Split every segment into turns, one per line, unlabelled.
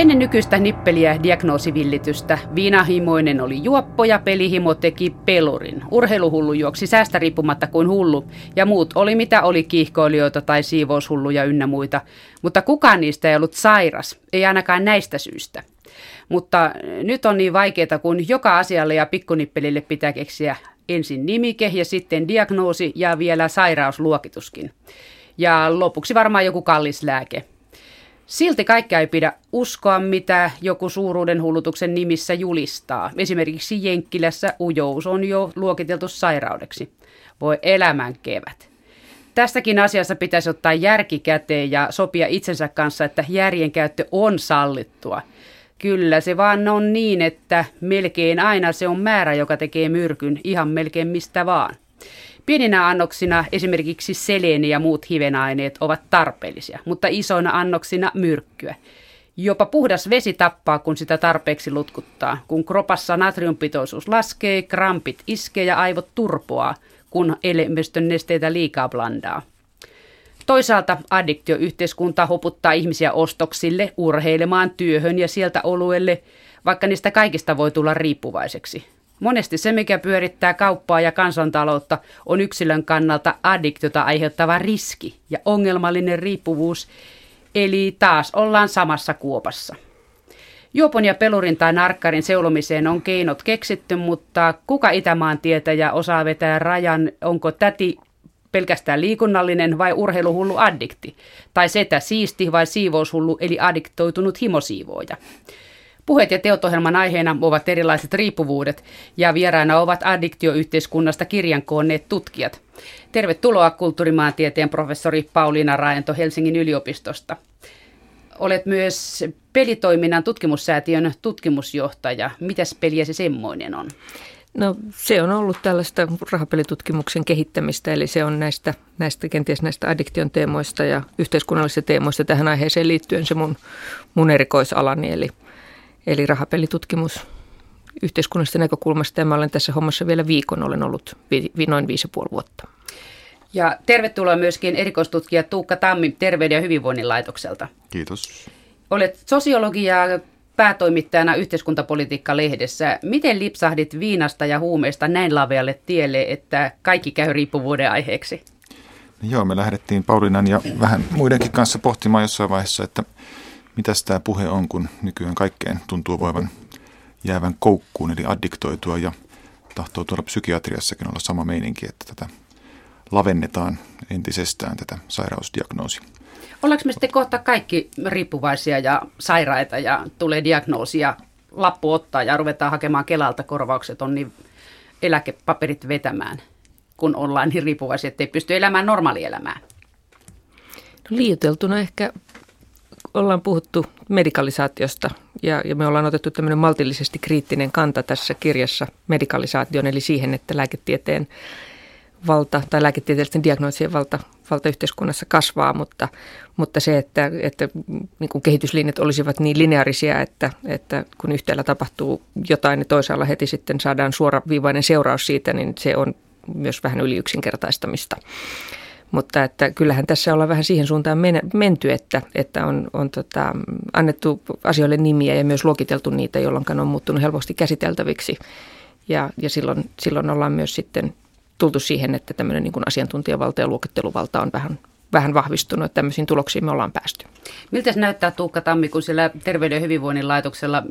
Ennen nykyistä nippeliä diagnoosivillitystä viinahimoinen oli juoppo ja pelihimo teki pelurin. Urheiluhullu juoksi säästä riippumatta kuin hullu ja muut oli mitä oli kiihkoilijoita tai siivoushulluja ynnä muita. Mutta kukaan niistä ei ollut sairas, ei ainakaan näistä syistä. Mutta nyt on niin vaikeaa, kun joka asialle ja pikkunippelille pitää keksiä ensin nimike ja sitten diagnoosi ja vielä sairausluokituskin. Ja lopuksi varmaan joku kallis lääke. Silti kaikkea ei pidä uskoa, mitä joku suuruuden hullutuksen nimissä julistaa. Esimerkiksi Jenkkilässä ujous on jo luokiteltu sairaudeksi. Voi elämän kevät. Tästäkin asiassa pitäisi ottaa järki käteen ja sopia itsensä kanssa, että järjen käyttö on sallittua. Kyllä se vaan on niin, että melkein aina se on määrä, joka tekee myrkyn ihan melkein mistä vaan. Pieninä annoksina esimerkiksi seleeni ja muut hivenaineet ovat tarpeellisia, mutta isoina annoksina myrkkyä. Jopa puhdas vesi tappaa, kun sitä tarpeeksi lutkuttaa. Kun kropassa natriumpitoisuus laskee, krampit iskee ja aivot turpoaa, kun elimistön nesteitä liikaa blandaa. Toisaalta addiktioyhteiskunta hoputtaa ihmisiä ostoksille, urheilemaan, työhön ja sieltä oluelle, vaikka niistä kaikista voi tulla riippuvaiseksi. Monesti se, mikä pyörittää kauppaa ja kansantaloutta, on yksilön kannalta addiktiota aiheuttava riski ja ongelmallinen riippuvuus, eli taas ollaan samassa kuopassa. Juopon ja pelurin tai narkkarin seulomiseen on keinot keksitty, mutta kuka Itämaan tietäjä osaa vetää rajan, onko täti pelkästään liikunnallinen vai urheiluhullu addikti, tai setä siisti vai siivoushullu eli addiktoitunut himosiivooja. Puheet ja teot-ohjelman aiheena ovat erilaiset riippuvuudet ja vieraana ovat addiktioyhteiskunnasta kirjan koonneet tutkijat. Tervetuloa kulttuurimaantieteen professori Pauliina Raento Helsingin yliopistosta. Olet myös pelitoiminnan tutkimussäätiön tutkimusjohtaja. Mitäs peliä se semmoinen on?
No se on ollut tällaista rahapelitutkimuksen kehittämistä, eli se on näistä, näistä kenties näistä addiktion teemoista ja yhteiskunnallisista teemoista tähän aiheeseen liittyen se mun, mun erikoisalani, eli eli rahapelitutkimus yhteiskunnallisesta näkökulmasta. Ja mä olen tässä hommassa vielä viikon, olen ollut vi, vi, noin viisi ja puoli vuotta.
Ja tervetuloa myöskin erikoistutkija Tuukka Tammi Terveyden ja hyvinvoinnin laitokselta.
Kiitos.
Olet sosiologia päätoimittajana yhteiskuntapolitiikka-lehdessä. Miten lipsahdit viinasta ja huumeista näin lavealle tielle, että kaikki käy riippuvuuden aiheeksi?
Joo, me lähdettiin Paulinan ja vähän muidenkin kanssa pohtimaan jossain vaiheessa, että – mitä tämä puhe on, kun nykyään kaikkeen tuntuu voivan jäävän koukkuun, eli addiktoitua ja tahtoo tuolla psykiatriassakin olla sama meininki, että tätä lavennetaan entisestään tätä sairausdiagnoosia.
Ollaanko me sitten kohta kaikki riippuvaisia ja sairaita ja tulee diagnoosia, lappu ottaa ja ruvetaan hakemaan Kelalta korvaukset on niin eläkepaperit vetämään, kun ollaan niin riippuvaisia, että ei pysty elämään normaalielämää?
No, liioiteltuna ehkä ollaan puhuttu medikalisaatiosta ja, ja me ollaan otettu tämmöinen maltillisesti kriittinen kanta tässä kirjassa medikalisaation, eli siihen, että lääketieteen valta tai lääketieteellisten diagnoosien valta, valta yhteiskunnassa kasvaa, mutta, mutta se, että, että niin kuin kehityslinjat olisivat niin lineaarisia, että, että kun yhtäällä tapahtuu jotain, niin toisaalla heti sitten saadaan suoraviivainen seuraus siitä, niin se on myös vähän yli yksinkertaistamista. Mutta että kyllähän tässä ollaan vähän siihen suuntaan menty, että, että on, on tota, annettu asioille nimiä ja myös luokiteltu niitä, jolloin on muuttunut helposti käsiteltäviksi. Ja, ja silloin, silloin ollaan myös sitten tultu siihen, että tämmöinen niin kuin asiantuntijavalta ja luokitteluvalta on vähän, vähän vahvistunut, että tämmöisiin tuloksiin me ollaan päästy.
Miltä se näyttää Tuukka Tammi, kun siellä Terveyden ja hyvinvoinnin laitoksella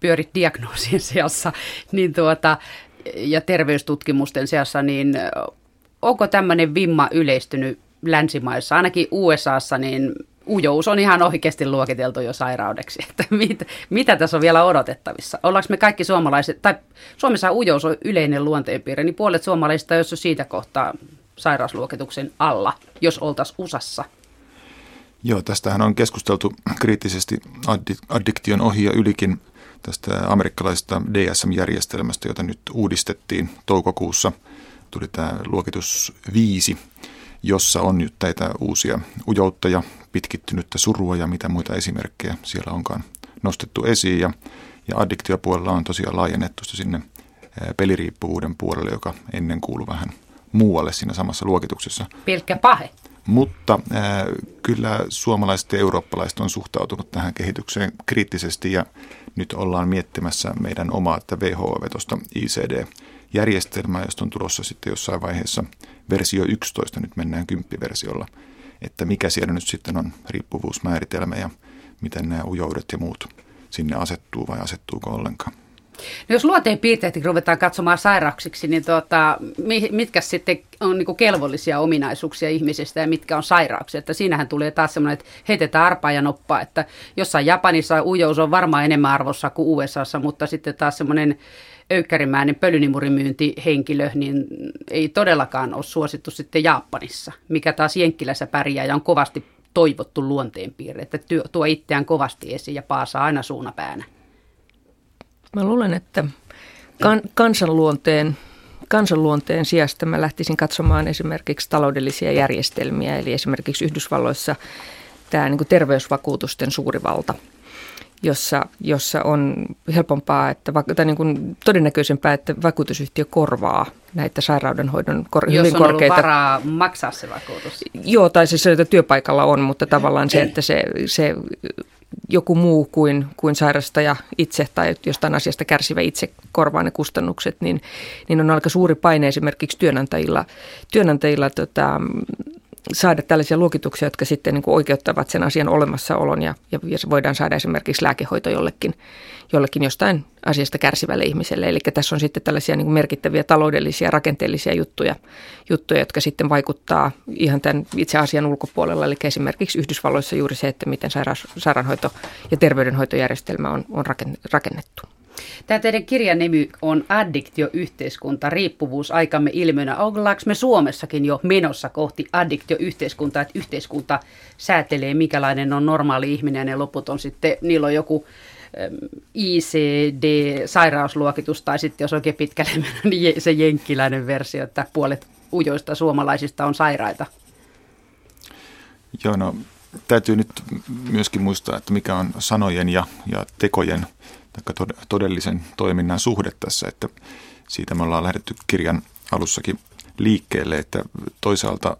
pyörit diagnoosien seassa niin tuota, ja terveystutkimusten seassa, niin onko tämmöinen vimma yleistynyt länsimaissa, ainakin USAssa, niin ujous on ihan oikeasti luokiteltu jo sairaudeksi. Että mit, mitä tässä on vielä odotettavissa? Ollaanko me kaikki suomalaiset, tai Suomessa ujous on yleinen luonteenpiirre, niin puolet suomalaisista jos on siitä kohtaa sairausluokituksen alla, jos oltaisiin USAssa.
Joo, tästähän on keskusteltu kriittisesti addiktion ohi ja ylikin tästä amerikkalaisesta DSM-järjestelmästä, jota nyt uudistettiin toukokuussa – tuli tämä luokitus 5, jossa on nyt näitä uusia ujoutta ja pitkittynyttä surua ja mitä muita esimerkkejä siellä onkaan nostettu esiin. Ja, ja addiktiopuolella on tosiaan laajennettu sinne peliriippuvuuden puolelle, joka ennen kuului vähän muualle siinä samassa luokituksessa.
Pelkkä pahe.
Mutta äh, kyllä suomalaiset ja eurooppalaiset on suhtautunut tähän kehitykseen kriittisesti ja nyt ollaan miettimässä meidän omaa että WHO-vetosta ICD-järjestelmää, josta on tulossa sitten jossain vaiheessa versio 11, nyt mennään kymppiversiolla, että mikä siellä nyt sitten on riippuvuusmääritelmä ja miten nämä ujoudet ja muut sinne asettuu vai asettuuko ollenkaan.
No jos luonteen piirteet ruvetaan katsomaan sairauksiksi, niin tuota, mitkä sitten on niin kelvollisia ominaisuuksia ihmisestä ja mitkä on sairauksia? Että siinähän tulee taas semmoinen, että heitetään arpaa ja noppaa, että jossain Japanissa ujous on varmaan enemmän arvossa kuin USAssa, mutta sitten taas semmoinen öykkärimäinen pölynimurimyyntihenkilö, niin ei todellakaan ole suosittu sitten Japanissa, mikä taas Jenkkilässä pärjää ja on kovasti toivottu luonteenpiirre, että tuo itseään kovasti esiin ja paasaa aina suunapäänä.
Mä luulen, että kan, kansanluonteen, kansanluonteen sijasta mä lähtisin katsomaan esimerkiksi taloudellisia järjestelmiä, eli esimerkiksi Yhdysvalloissa tämä niin terveysvakuutusten suuri valta – jossa, jossa on helpompaa, että, tai niin kuin todennäköisempää, että vakuutusyhtiö korvaa näitä sairaudenhoidon kor-
Jos hyvin on korkeita. varaa maksaa se vakuutus.
Joo, tai siis se, että työpaikalla on, mutta tavallaan se, että se, se joku muu kuin, kuin sairastaja itse tai jostain asiasta kärsivä itse korvaa ne kustannukset, niin, niin on aika suuri paine esimerkiksi työnantajilla, työnantajilla tota, saada tällaisia luokituksia, jotka sitten niin kuin oikeuttavat sen asian olemassaolon ja, ja, voidaan saada esimerkiksi lääkehoito jollekin, jollekin jostain asiasta kärsivälle ihmiselle. Eli tässä on sitten tällaisia niin kuin merkittäviä taloudellisia rakenteellisia juttuja, juttuja, jotka sitten vaikuttaa ihan tämän itse asian ulkopuolella. Eli esimerkiksi Yhdysvalloissa juuri se, että miten sairaus, sairaanhoito- ja terveydenhoitojärjestelmä on, on rakennettu.
Tämä teidän kirjan nimi on Addiktioyhteiskunta, riippuvuus aikamme ilmiönä. Ollaanko me Suomessakin jo menossa kohti addiktioyhteiskuntaa, että yhteiskunta säätelee, mikälainen on normaali ihminen ja loput on sitten, niillä on joku ICD-sairausluokitus tai sitten jos oikein pitkälle niin se jenkkiläinen versio, että puolet ujoista suomalaisista on sairaita.
Joo, no täytyy nyt myöskin muistaa, että mikä on sanojen ja, ja tekojen – todellisen toiminnan suhde tässä, että siitä me ollaan lähdetty kirjan alussakin liikkeelle, että toisaalta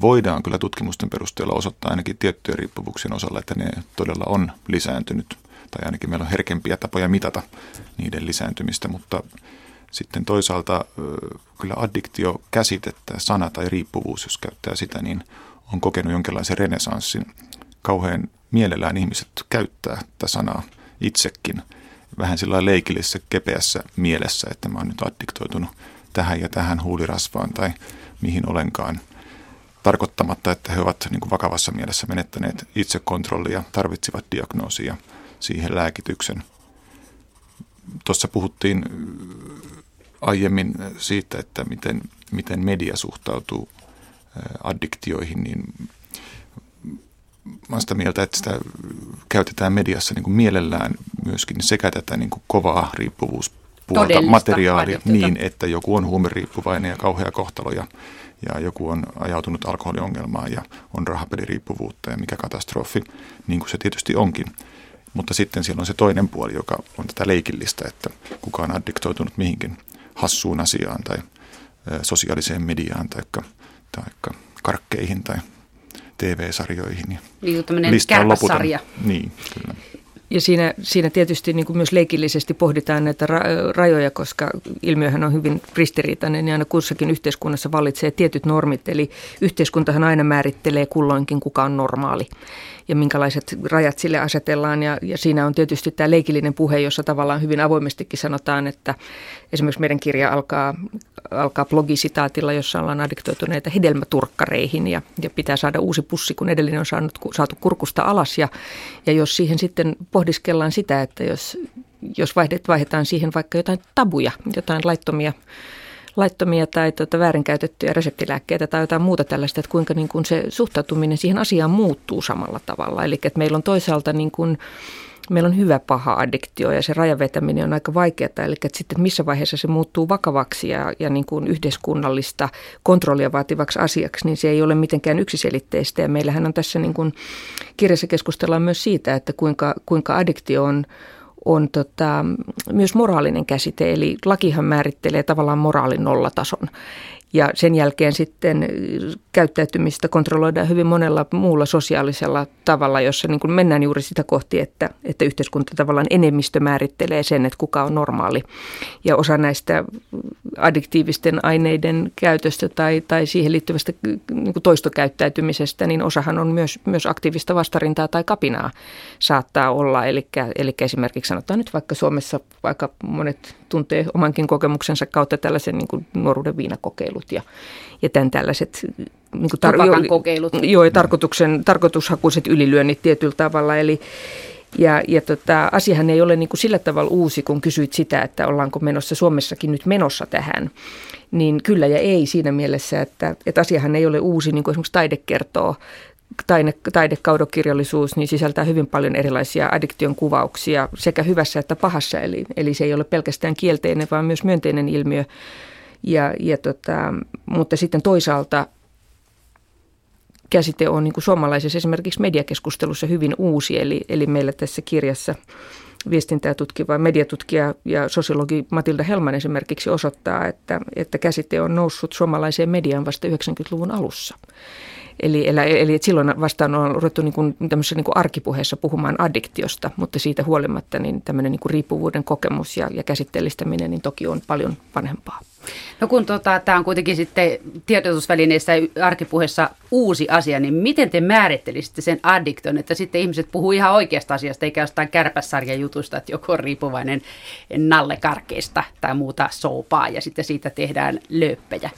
voidaan kyllä tutkimusten perusteella osoittaa ainakin tiettyjen riippuvuuksien osalla, että ne todella on lisääntynyt, tai ainakin meillä on herkempiä tapoja mitata niiden lisääntymistä, mutta sitten toisaalta kyllä addiktio käsitettä, sana tai riippuvuus, jos käyttää sitä, niin on kokenut jonkinlaisen renesanssin. Kauhean mielellään ihmiset käyttää tätä sanaa itsekin – vähän sillä leikillisessä kepeässä mielessä, että mä oon nyt addiktoitunut tähän ja tähän huulirasvaan tai mihin olenkaan. Tarkoittamatta, että he ovat niin kuin vakavassa mielessä menettäneet itsekontrollia, tarvitsivat diagnoosia siihen lääkityksen. Tuossa puhuttiin aiemmin siitä, että miten, miten media suhtautuu addiktioihin, niin mä sitä mieltä, että sitä käytetään mediassa niin kuin mielellään myöskin sekä tätä niin kuin kovaa riippuvuuspuolta materiaalia niin, että joku on huumeriippuvainen ja kauhea kohtalo ja, ja joku on ajautunut alkoholiongelmaan ja on rahapeliriippuvuutta ja mikä katastrofi, niin kuin se tietysti onkin. Mutta sitten siellä on se toinen puoli, joka on tätä leikillistä, että kuka on addiktoitunut mihinkin hassuun asiaan tai sosiaaliseen mediaan tai karkkeihin tai TV-sarjoihin.
Niin tämmöinen kärpäsarja.
Niin, kyllä.
Ja siinä, siinä tietysti niin kuin myös leikillisesti pohditaan näitä ra- rajoja, koska ilmiöhän on hyvin ristiriitainen ja aina kussakin yhteiskunnassa vallitsee tietyt normit. Eli yhteiskuntahan aina määrittelee kulloinkin, kuka on normaali ja minkälaiset rajat sille asetellaan. Ja, ja siinä on tietysti tämä leikillinen puhe, jossa tavallaan hyvin avoimestikin sanotaan, että esimerkiksi meidän kirja alkaa, alkaa blogisitaatilla, jossa ollaan addiktoituneita hedelmäturkkareihin ja, ja pitää saada uusi pussi, kun edellinen on saanut, saatu kurkusta alas. Ja, ja jos siihen sitten pohdiskellaan sitä, että jos, jos vaihdetaan siihen vaikka jotain tabuja, jotain laittomia laittomia tai tuota, väärinkäytettyjä reseptilääkkeitä tai jotain muuta tällaista, että kuinka niin kuin se suhtautuminen siihen asiaan muuttuu samalla tavalla. Eli että meillä on toisaalta niin kuin, meillä on hyvä paha addiktio ja se rajavetäminen on aika vaikeaa. Eli että sitten missä vaiheessa se muuttuu vakavaksi ja, ja niin kuin yhteiskunnallista kontrollia vaativaksi asiaksi, niin se ei ole mitenkään yksiselitteistä. Ja meillähän on tässä niin kuin kirjassa keskustellaan myös siitä, että kuinka, kuinka addiktio on on tota, myös moraalinen käsite, eli lakihan määrittelee tavallaan moraalin nollatason. Ja sen jälkeen sitten käyttäytymistä kontrolloidaan hyvin monella muulla sosiaalisella tavalla, jossa niin kuin mennään juuri sitä kohti, että, että yhteiskunta tavallaan enemmistö määrittelee sen, että kuka on normaali. Ja osa näistä addiktiivisten aineiden käytöstä tai, tai siihen liittyvästä niin kuin toistokäyttäytymisestä, niin osahan on myös, myös aktiivista vastarintaa tai kapinaa saattaa olla. Eli, eli esimerkiksi sanotaan nyt vaikka Suomessa, vaikka monet tuntee omankin kokemuksensa kautta tällaisen niin kuin nuoruuden viinakokeilut ja, ja tämän tällaiset
niin kuin tar- kokeilut.
Joo, tarkoituksen, tarkoitushakuiset ylilyönnit tietyllä tavalla. Eli, ja, ja tota, asiahan ei ole niin kuin sillä tavalla uusi, kun kysyit sitä, että ollaanko menossa Suomessakin nyt menossa tähän. Niin kyllä ja ei siinä mielessä, että, että asiahan ei ole uusi, niin kuin esimerkiksi taide kertoo taide, taidekaudokirjallisuus niin sisältää hyvin paljon erilaisia addiktion kuvauksia sekä hyvässä että pahassa. Eli, eli se ei ole pelkästään kielteinen, vaan myös myönteinen ilmiö. Ja, ja tota, mutta sitten toisaalta käsite on niin kuin suomalaisessa esimerkiksi mediakeskustelussa hyvin uusi. Eli, eli meillä tässä kirjassa viestintää tutkiva mediatutkija ja sosiologi Matilda Helman esimerkiksi osoittaa, että, että käsite on noussut suomalaiseen mediaan vasta 90-luvun alussa. Eli, eli, eli silloin vastaan on ruvettu niin kuin, tämmöisessä niin kuin arkipuheessa puhumaan addiktiosta, mutta siitä huolimatta niin tämmöinen niin kuin riippuvuuden kokemus ja, ja käsitteellistäminen niin toki on paljon vanhempaa.
No kun tota, tämä on kuitenkin sitten tiedotusvälineissä arkipuheessa uusi asia, niin miten te määrittelisitte sen addiktion, että sitten ihmiset puhuu ihan oikeasta asiasta, eikä jostain kärpässarjan jutusta, että joku on riippuvainen nallekarkeista tai muuta soupaa ja sitten siitä tehdään lööppejä.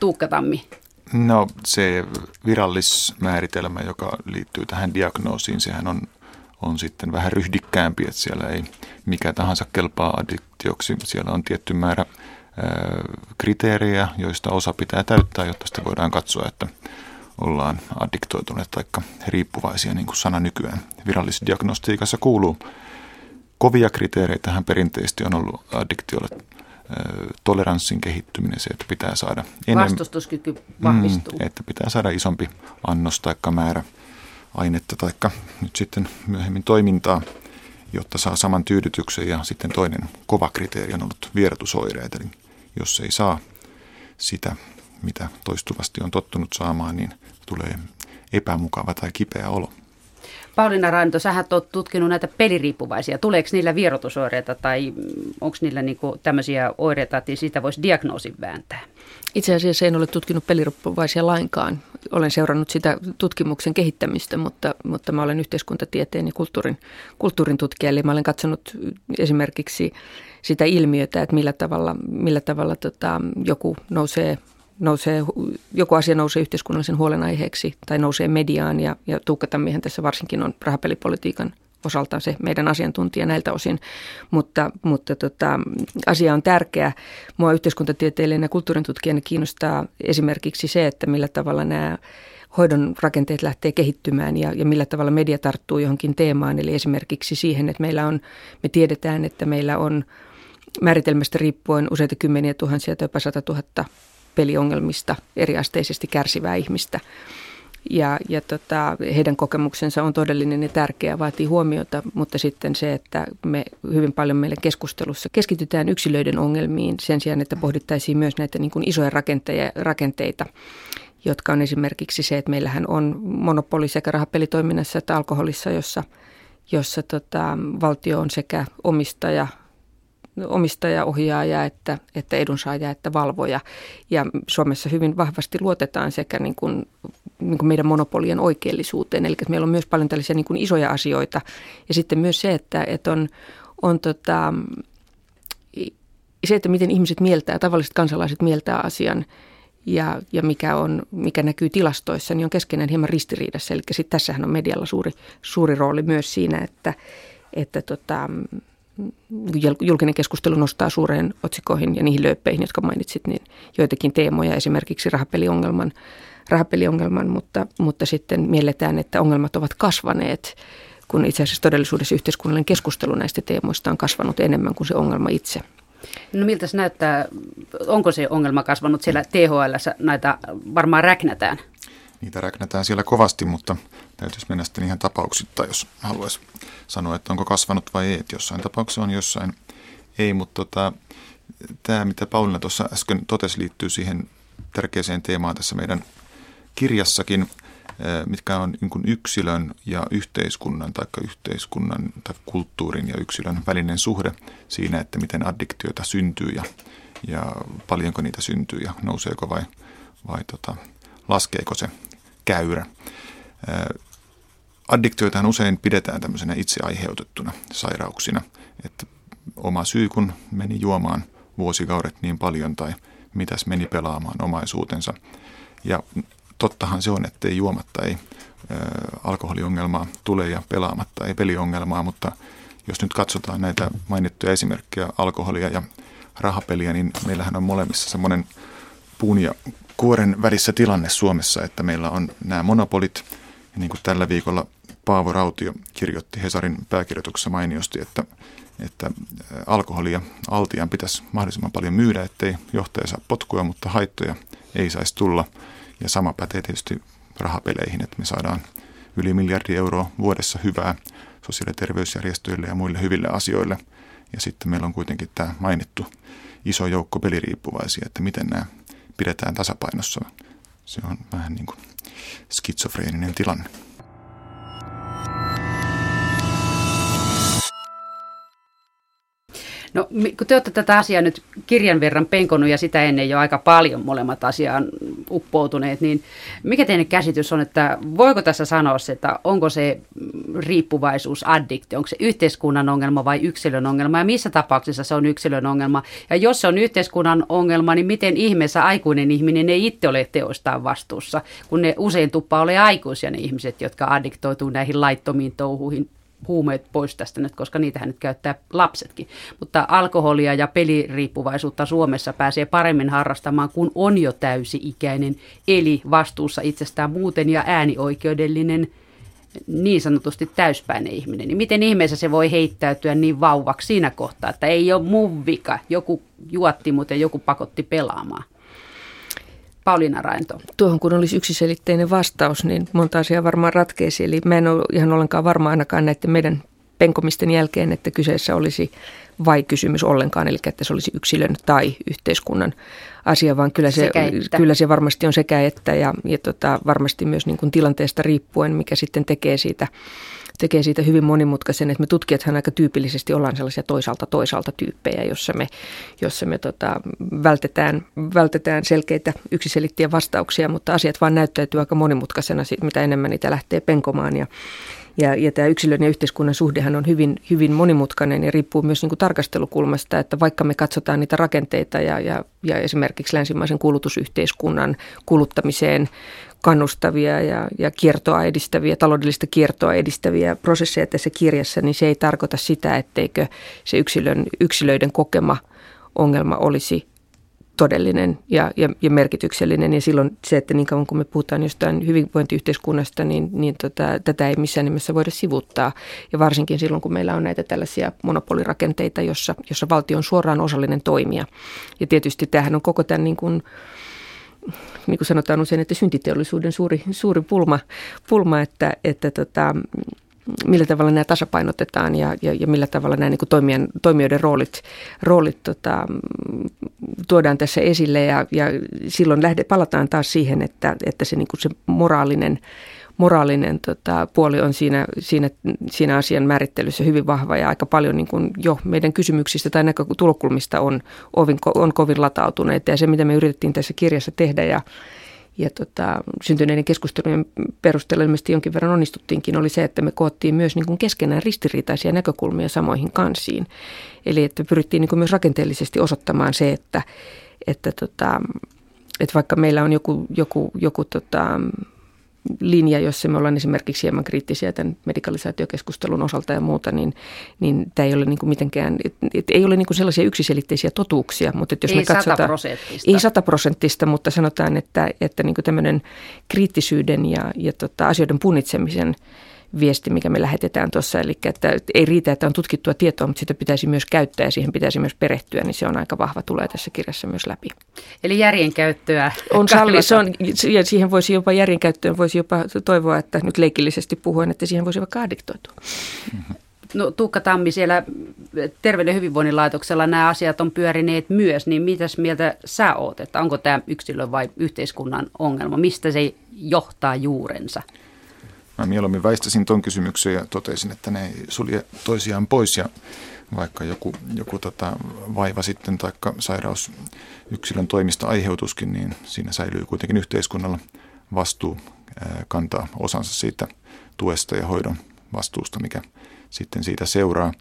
Tuukka Tammi.
No se virallismääritelmä, joka liittyy tähän diagnoosiin, sehän on, on sitten vähän ryhdikkäämpi, että siellä ei mikä tahansa kelpaa addiktioksi. Siellä on tietty määrä ää, kriteerejä, joista osa pitää täyttää, jotta sitten voidaan katsoa, että ollaan addiktoituneet tai riippuvaisia, niin kuin sana nykyään virallisdiagnostiikassa kuuluu. Kovia kriteereitä tähän perinteisesti on ollut addiktiolle toleranssin kehittyminen, se, että pitää saada
enemmän. Vastustuskyky vahvistuu.
Mm, että pitää saada isompi annos tai määrä ainetta tai nyt sitten myöhemmin toimintaa, jotta saa saman tyydytyksen. Ja sitten toinen kova kriteeri on ollut vierotusoireet, eli jos ei saa sitä, mitä toistuvasti on tottunut saamaan, niin tulee epämukava tai kipeä olo.
Pauliina Ranto, sä oot tutkinut näitä peliriippuvaisia. Tuleeko niillä vierotusoireita tai onko niillä niinku tämmöisiä oireita, että siitä voisi diagnoosin vääntää?
Itse asiassa en ole tutkinut peliriippuvaisia lainkaan. Olen seurannut sitä tutkimuksen kehittämistä, mutta, mutta mä olen yhteiskuntatieteen ja kulttuurin, kulttuurin tutkija. Eli mä olen katsonut esimerkiksi sitä ilmiötä, että millä tavalla, millä tavalla tota, joku nousee nousee, joku asia nousee yhteiskunnallisen huolenaiheeksi tai nousee mediaan ja, ja Tuukka Tammihan tässä varsinkin on rahapelipolitiikan osalta se meidän asiantuntija näiltä osin, mutta, mutta tota, asia on tärkeä. Mua yhteiskuntatieteilijänä ja kulttuurin tutkijana kiinnostaa esimerkiksi se, että millä tavalla nämä hoidon rakenteet lähtee kehittymään ja, ja millä tavalla media tarttuu johonkin teemaan. Eli esimerkiksi siihen, että meillä on, me tiedetään, että meillä on määritelmästä riippuen useita kymmeniä tuhansia tai jopa sata tuhatta peliongelmista eriasteisesti kärsivää ihmistä. Ja, ja tota, heidän kokemuksensa on todellinen ja tärkeä, vaatii huomiota, mutta sitten se, että me hyvin paljon meille keskustelussa keskitytään yksilöiden ongelmiin sen sijaan, että pohdittaisiin myös näitä niin kuin isoja rakenteita, jotka on esimerkiksi se, että meillähän on monopoli sekä rahapelitoiminnassa että alkoholissa, jossa, jossa tota, valtio on sekä omistaja, omistaja, ohjaaja että, että edunsaaja että valvoja. Ja Suomessa hyvin vahvasti luotetaan sekä niin kuin, niin kuin meidän monopolien oikeellisuuteen. Eli meillä on myös paljon tällaisia niin kuin isoja asioita. Ja sitten myös se, että, että on, on tota, se, että miten ihmiset mieltää, tavalliset kansalaiset mieltää asian ja, ja mikä, on, mikä näkyy tilastoissa, niin on keskenään hieman ristiriidassa. Eli sitten tässähän on medialla suuri, suuri rooli myös siinä, että, että tota, julkinen keskustelu nostaa suureen otsikoihin ja niihin lööppeihin, jotka mainitsit, niin joitakin teemoja, esimerkiksi rahapeliongelman, rahapeliongelman mutta, mutta sitten mielletään, että ongelmat ovat kasvaneet, kun itse asiassa todellisuudessa yhteiskunnallinen keskustelu näistä teemoista on kasvanut enemmän kuin se ongelma itse.
No miltä se näyttää, onko se ongelma kasvanut siellä THL, näitä varmaan räknätään?
Niitä räknätään siellä kovasti, mutta täytyisi mennä sitten ihan tapauksittain, jos haluaisi sanoa, että onko kasvanut vai ei. Että jossain tapauksessa on, jossain ei, mutta tota, tämä, mitä Pauliina tuossa äsken totesi, liittyy siihen tärkeäseen teemaan tässä meidän kirjassakin, mitkä on niin yksilön ja yhteiskunnan tai yhteiskunnan tai kulttuurin ja yksilön välinen suhde siinä, että miten addiktioita syntyy ja, ja paljonko niitä syntyy ja nouseeko vai, vai tota, laskeeko se käyrä. Addiktioitahan usein pidetään tämmöisenä itse aiheutettuna sairauksina, että oma syy kun meni juomaan vuosikaudet niin paljon tai mitäs meni pelaamaan omaisuutensa. Ja tottahan se on, että ei juomatta ei alkoholiongelmaa tule ja pelaamatta ei peliongelmaa, mutta jos nyt katsotaan näitä mainittuja esimerkkejä, alkoholia ja rahapeliä, niin meillähän on molemmissa semmoinen puun ja kuoren välissä tilanne Suomessa, että meillä on nämä monopolit, ja niin kuin tällä viikolla Paavo Rautio kirjoitti Hesarin pääkirjoituksessa mainiosti, että, että alkoholia altian pitäisi mahdollisimman paljon myydä, ettei johtaja saa potkua, mutta haittoja ei saisi tulla. Ja sama pätee tietysti rahapeleihin, että me saadaan yli miljardi euroa vuodessa hyvää sosiaali- ja terveysjärjestöille ja muille hyville asioille. Ja sitten meillä on kuitenkin tämä mainittu iso joukko peliriippuvaisia, että miten nämä pidetään tasapainossa. Se on vähän niin kuin skitsofreeninen tilanne.
No kun te olette tätä asiaa nyt kirjan verran penkonut ja sitä ennen jo aika paljon molemmat asiaan uppoutuneet, niin mikä teidän käsitys on, että voiko tässä sanoa se, että onko se riippuvaisuus addikti, onko se yhteiskunnan ongelma vai yksilön ongelma? Ja missä tapauksessa se on yksilön ongelma? Ja jos se on yhteiskunnan ongelma, niin miten ihmeessä aikuinen ihminen ei itse ole teostaan vastuussa, kun ne usein tuppaa ole aikuisia ne ihmiset, jotka addiktoituu näihin laittomiin touhuihin huumeet pois tästä nyt, koska niitähän nyt käyttää lapsetkin. Mutta alkoholia ja peliriippuvaisuutta Suomessa pääsee paremmin harrastamaan, kun on jo täysi-ikäinen, eli vastuussa itsestään muuten ja äänioikeudellinen niin sanotusti täyspäinen ihminen, niin miten ihmeessä se voi heittäytyä niin vauvaksi siinä kohtaa, että ei ole mun vika, joku juotti mutta joku pakotti pelaamaan. Pauliina Raento.
Tuohon kun olisi yksiselitteinen vastaus, niin monta asiaa varmaan ratkeisi. Eli mä en ole ihan ollenkaan varma ainakaan näiden meidän penkomisten jälkeen, että kyseessä olisi vai kysymys ollenkaan, eli että se olisi yksilön tai yhteiskunnan asia, vaan kyllä se, kyllä se varmasti on sekä että ja, ja tota, varmasti myös niin kuin tilanteesta riippuen, mikä sitten tekee siitä tekee siitä hyvin monimutkaisen, että me tutkijathan aika tyypillisesti ollaan sellaisia toisaalta toisaalta tyyppejä, jossa me, jossa me tota, vältetään, vältetään selkeitä yksiselittiä vastauksia, mutta asiat vaan näyttäytyy aika monimutkaisena, mitä enemmän niitä lähtee penkomaan. Ja ja, ja tämä yksilön ja yhteiskunnan suhdehan on hyvin, hyvin monimutkainen ja riippuu myös niin kuin tarkastelukulmasta, että vaikka me katsotaan niitä rakenteita ja, ja, ja esimerkiksi länsimaisen kulutusyhteiskunnan kuluttamiseen kannustavia ja, ja kiertoa edistäviä, taloudellista kiertoa edistäviä prosesseja tässä kirjassa, niin se ei tarkoita sitä, etteikö se yksilön, yksilöiden kokema ongelma olisi todellinen ja, ja, ja merkityksellinen. Ja silloin se, että niin kauan kun me puhutaan jostain hyvinvointiyhteiskunnasta, niin, niin tota, tätä ei missään nimessä voida sivuttaa. Ja varsinkin silloin, kun meillä on näitä tällaisia monopolirakenteita, jossa, jossa valtio on suoraan osallinen toimija. Ja tietysti tämähän on koko tämän niin kuin, niin kuin sanotaan usein, että syntiteollisuuden suuri, suuri pulma, pulma että, että tota, millä tavalla nämä tasapainotetaan ja, ja, ja millä tavalla nämä niin toimijan, toimijoiden roolit, roolit tota, tuodaan tässä esille. Ja, ja silloin lähde, palataan taas siihen, että, että se, niin kuin se moraalinen moraalinen tota, puoli on siinä, siinä, siinä asian määrittelyssä hyvin vahva ja aika paljon niin kuin jo meidän kysymyksistä tai näkötulokulmista on, on, on kovin latautuneita. Ja se, mitä me yritettiin tässä kirjassa tehdä ja, ja tota, syntyneiden keskustelujen perusteella ilmeisesti jonkin verran onnistuttiinkin, oli se, että me koottiin myös niin kuin keskenään ristiriitaisia näkökulmia samoihin kansiin. Eli että pyrittiin niin kuin myös rakenteellisesti osoittamaan se, että, että, tota, että vaikka meillä on joku, joku, joku tota, linja, jossa me ollaan esimerkiksi hieman kriittisiä tämän medikalisaatiokeskustelun osalta ja muuta, niin, niin tämä ei ole niin kuin mitenkään, et, et ei ole niin kuin sellaisia yksiselitteisiä totuuksia. Mutta
jos ei me katsotaan, prosenttista.
Ei sataprosenttista, mutta sanotaan, että, että niin kuin tämmöinen kriittisyyden ja, ja tota, asioiden punnitsemisen – viesti, mikä me lähetetään tuossa. Eli että ei riitä, että on tutkittua tietoa, mutta sitä pitäisi myös käyttää ja siihen pitäisi myös perehtyä, niin se on aika vahva, tulee tässä kirjassa myös läpi.
Eli järjenkäyttöä.
On salli, se on, ja siihen voisi jopa järjenkäyttöön voisi jopa toivoa, että nyt leikillisesti puhuen, että siihen voisi vaikka addiktoitua.
Mm-hmm. No Tuukka Tammi, siellä Terveyden hyvinvoinnin laitoksella nämä asiat on pyörineet myös, niin mitäs mieltä sä oot, että onko tämä yksilön vai yhteiskunnan ongelma? Mistä se johtaa juurensa?
Mä mieluummin väistäisin tuon kysymyksen ja totesin, että ne ei sulje toisiaan pois ja vaikka joku, joku tota vaiva sitten tai sairaus yksilön toimista aiheutuskin, niin siinä säilyy kuitenkin yhteiskunnalla vastuu kantaa osansa siitä tuesta ja hoidon vastuusta, mikä sitten siitä seuraa.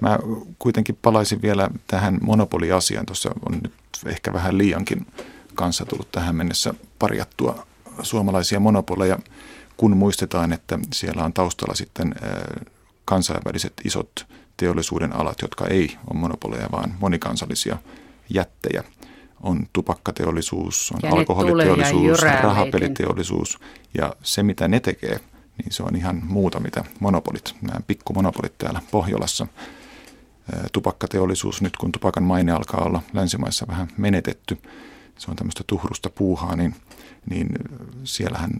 Mä kuitenkin palaisin vielä tähän monopoliasiaan. Tuossa on nyt ehkä vähän liiankin kanssa tullut tähän mennessä parjattua suomalaisia monopoleja, kun muistetaan, että siellä on taustalla sitten kansainväliset isot teollisuuden alat, jotka ei ole monopoleja, vaan monikansallisia jättejä. On tupakkateollisuus, on ja alkoholiteollisuus, rahapeliteollisuus ja se mitä ne tekee, niin se on ihan muuta mitä monopolit, nämä pikkumonopolit täällä Pohjolassa. Tupakkateollisuus, nyt kun tupakan maine alkaa olla länsimaissa vähän menetetty, se on tämmöistä tuhrusta puuhaa, niin, niin siellähän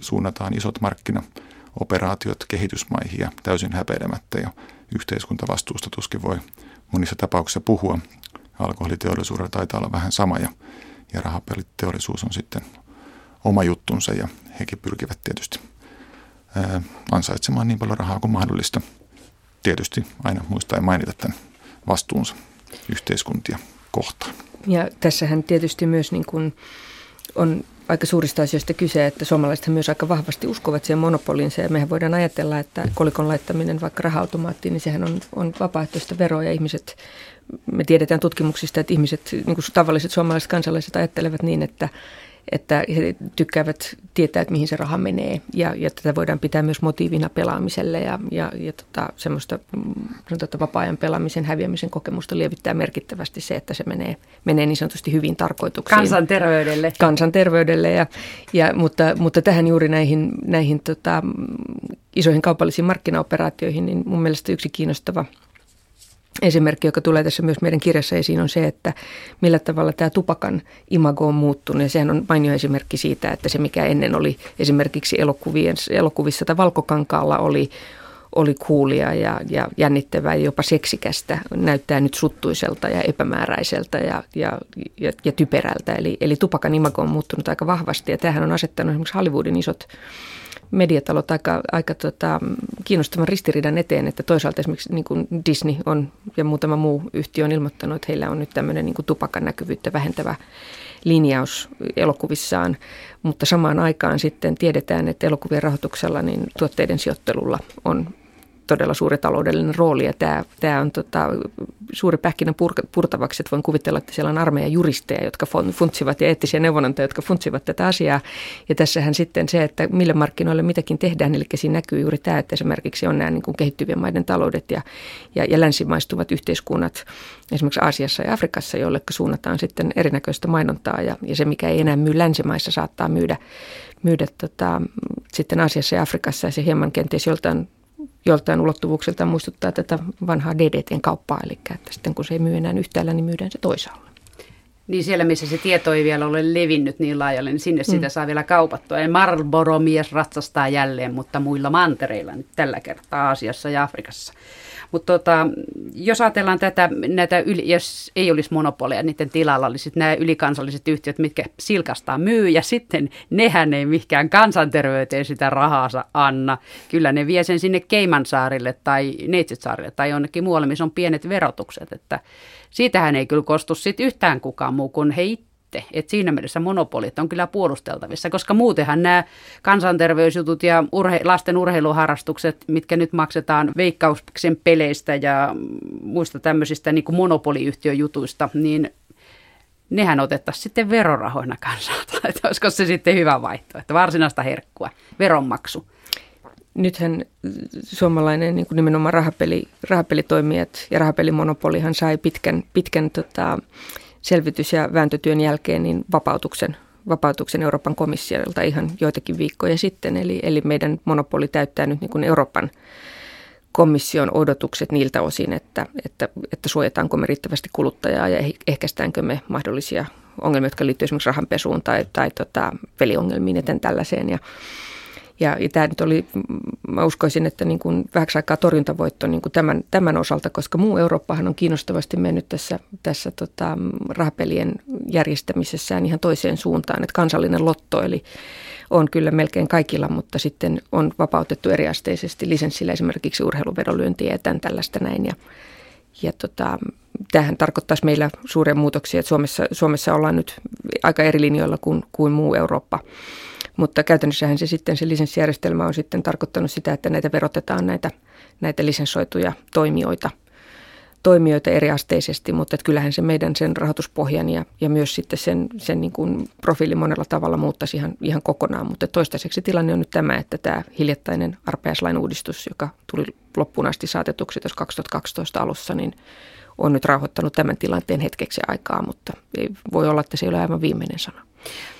suunnataan isot markkinaoperaatiot kehitysmaihin ja täysin häpeilemättä ja yhteiskuntavastuusta tuskin voi monissa tapauksissa puhua. Alkoholiteollisuudella taitaa olla vähän sama ja, ja rahapeliteollisuus on sitten oma juttunsa ja hekin pyrkivät tietysti ää, ansaitsemaan niin paljon rahaa kuin mahdollista. Tietysti aina muistaa mainita tämän vastuunsa yhteiskuntia kohtaan.
Ja tässähän tietysti myös niin kuin on aika suurista asioista kyse, että suomalaiset myös aika vahvasti uskovat siihen monopoliinsa ja mehän voidaan ajatella, että kolikon laittaminen vaikka raha-automaattiin, niin sehän on, on vapaaehtoista veroa ja ihmiset, me tiedetään tutkimuksista, että ihmiset, niin kuin tavalliset suomalaiset kansalaiset ajattelevat niin, että, että he tykkäävät tietää, että mihin se raha menee. Ja, ja tätä voidaan pitää myös motiivina pelaamiselle ja, ja, ja tota, semmoista mm, tota, vapaa-ajan pelaamisen häviämisen kokemusta lievittää merkittävästi se, että se menee, menee niin sanotusti hyvin tarkoituksiin.
Kansanterveydelle.
Kansanterveydelle, ja, ja, mutta, mutta tähän juuri näihin, näihin tota, isoihin kaupallisiin markkinaoperaatioihin, niin mun mielestä yksi kiinnostava – esimerkki, joka tulee tässä myös meidän kirjassa esiin, on se, että millä tavalla tämä tupakan imago on muuttunut. Ja sehän on mainio esimerkki siitä, että se mikä ennen oli esimerkiksi elokuvien, elokuvissa tai valkokankaalla oli, oli kuulia ja, ja jännittävää ja jopa seksikästä, näyttää nyt suttuiselta ja epämääräiseltä ja, ja, ja, ja typerältä. Eli, eli tupakan imago on muuttunut aika vahvasti ja tämähän on asettanut esimerkiksi Hollywoodin isot mediatalot aika, aika tota, kiinnostavan ristiriidan eteen, että toisaalta esimerkiksi niin kuin Disney on ja muutama muu yhtiö on ilmoittanut, että heillä on nyt tämmöinen niin tupakan näkyvyyttä vähentävä linjaus elokuvissaan, mutta samaan aikaan sitten tiedetään, että elokuvien rahoituksella niin tuotteiden sijoittelulla on todella suuri taloudellinen rooli. Ja tämä, tämä on tota, suuri pähkinä pur- purtavaksi, että voin kuvitella, että siellä on armeija juristeja, jotka funtsivat ja eettisiä neuvonantajia, jotka funtsivat tätä asiaa. Ja tässähän sitten se, että mille markkinoille mitäkin tehdään, eli siinä näkyy juuri tämä, että esimerkiksi on nämä niin kuin kehittyvien maiden taloudet ja, ja, ja länsimaistuvat yhteiskunnat esimerkiksi Aasiassa ja Afrikassa, joille suunnataan sitten erinäköistä mainontaa. Ja, ja se, mikä ei enää myy länsimaissa, saattaa myydä, myydä tota, sitten Aasiassa ja Afrikassa. Ja se hieman kenties joltain joltain ulottuvuuksilta muistuttaa tätä vanhaa DDTn kauppaa, eli että sitten kun se ei myy enää yhtäällä, niin myydään se toisaalla.
Niin siellä, missä se tieto ei vielä ole levinnyt niin laajalle, niin sinne mm. sitä saa vielä kaupattua. Ja Marlboro-mies ratsastaa jälleen, mutta muilla mantereilla nyt tällä kertaa Aasiassa ja Afrikassa. Mutta tota, jos ajatellaan tätä, näitä yli, jos ei olisi monopoleja, niiden tilalla olisi nämä ylikansalliset yhtiöt, mitkä silkastaa myy, ja sitten nehän ei mikään kansanterveyteen sitä rahansa anna. Kyllä ne vie sen sinne Keimansaarille tai Neitsitsaarille tai jonnekin muualle, missä on pienet verotukset. Että siitähän ei kyllä kostu sit yhtään kukaan muu kuin he itse sitten. Et siinä mielessä monopolit on kyllä puolusteltavissa, koska muutenhan nämä kansanterveysjutut ja urhe- lasten urheiluharrastukset, mitkä nyt maksetaan veikkauksen peleistä ja muista tämmöisistä niin kuin monopoliyhtiöjutuista, niin nehän otettaisiin sitten verorahoina kansalta. Että olisiko se sitten hyvä vaihtoehto, varsinaista herkkua, veronmaksu.
Nythän suomalainen niin nimenomaan rahapeli, rahapelitoimijat ja rahapelimonopolihan sai pitkän, pitkän tota, selvitys- ja vääntötyön jälkeen niin vapautuksen, vapautuksen Euroopan komissiolta ihan joitakin viikkoja sitten. Eli, eli meidän monopoli täyttää nyt niin kuin Euroopan komission odotukset niiltä osin, että, että, että suojataanko me riittävästi kuluttajaa ja ehkäistäänkö me mahdollisia ongelmia, jotka liittyvät esimerkiksi rahanpesuun tai, tai tota, peliongelmiin, eten tällaiseen. Ja, Ja, ja tämä nyt oli, mä uskoisin, että niin kuin vähäksi aikaa torjuntavoitto niin kuin tämän, tämän osalta, koska muu Eurooppahan on kiinnostavasti mennyt tässä, tässä tota, rahapelien järjestämisessään ihan toiseen suuntaan, että kansallinen lotto, eli on kyllä melkein kaikilla, mutta sitten on vapautettu eriasteisesti lisenssillä esimerkiksi urheiluvedonlyöntiä ja tämän tällaista näin. Ja, ja tota, tämähän tarkoittaisi meillä suuria muutoksia, että Suomessa, Suomessa ollaan nyt aika eri linjoilla kuin, kuin muu Eurooppa. Mutta käytännössähän se sitten se lisenssijärjestelmä on sitten tarkoittanut sitä, että näitä verotetaan näitä, näitä lisenssoituja toimijoita – toimijoita eriasteisesti, mutta että kyllähän se meidän sen rahoituspohjan ja, ja myös sitten sen, sen niin kuin profiili monella tavalla muuttaisi ihan, ihan kokonaan. Mutta toistaiseksi tilanne on nyt tämä, että tämä hiljattainen arpajaislain uudistus, joka tuli loppuun asti saatetuksi tuossa 2012 alussa, niin on nyt rauhoittanut tämän tilanteen hetkeksi aikaa, mutta ei, voi olla, että se ei ole aivan viimeinen sana.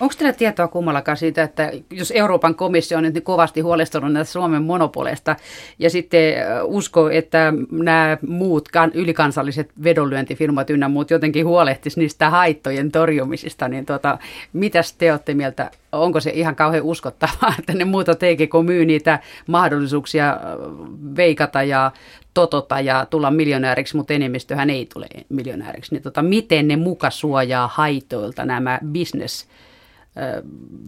Onko teillä tietoa kummallakaan siitä, että jos Euroopan komissio on nyt niin kovasti huolestunut näistä Suomen monopoleista ja sitten usko, että nämä muut ylikansalliset vedonlyöntifirmat ynnä muut jotenkin huolehtisi niistä haittojen torjumisista, niin tuota, mitäs te olette mieltä, onko se ihan kauhean uskottavaa, että ne muuta TGK myy niitä mahdollisuuksia veikata ja totota ja tulla miljonääriksi, mutta enemmistöhän ei tule miljonääriksi. Niin tota, miten ne muka suojaa haitoilta nämä business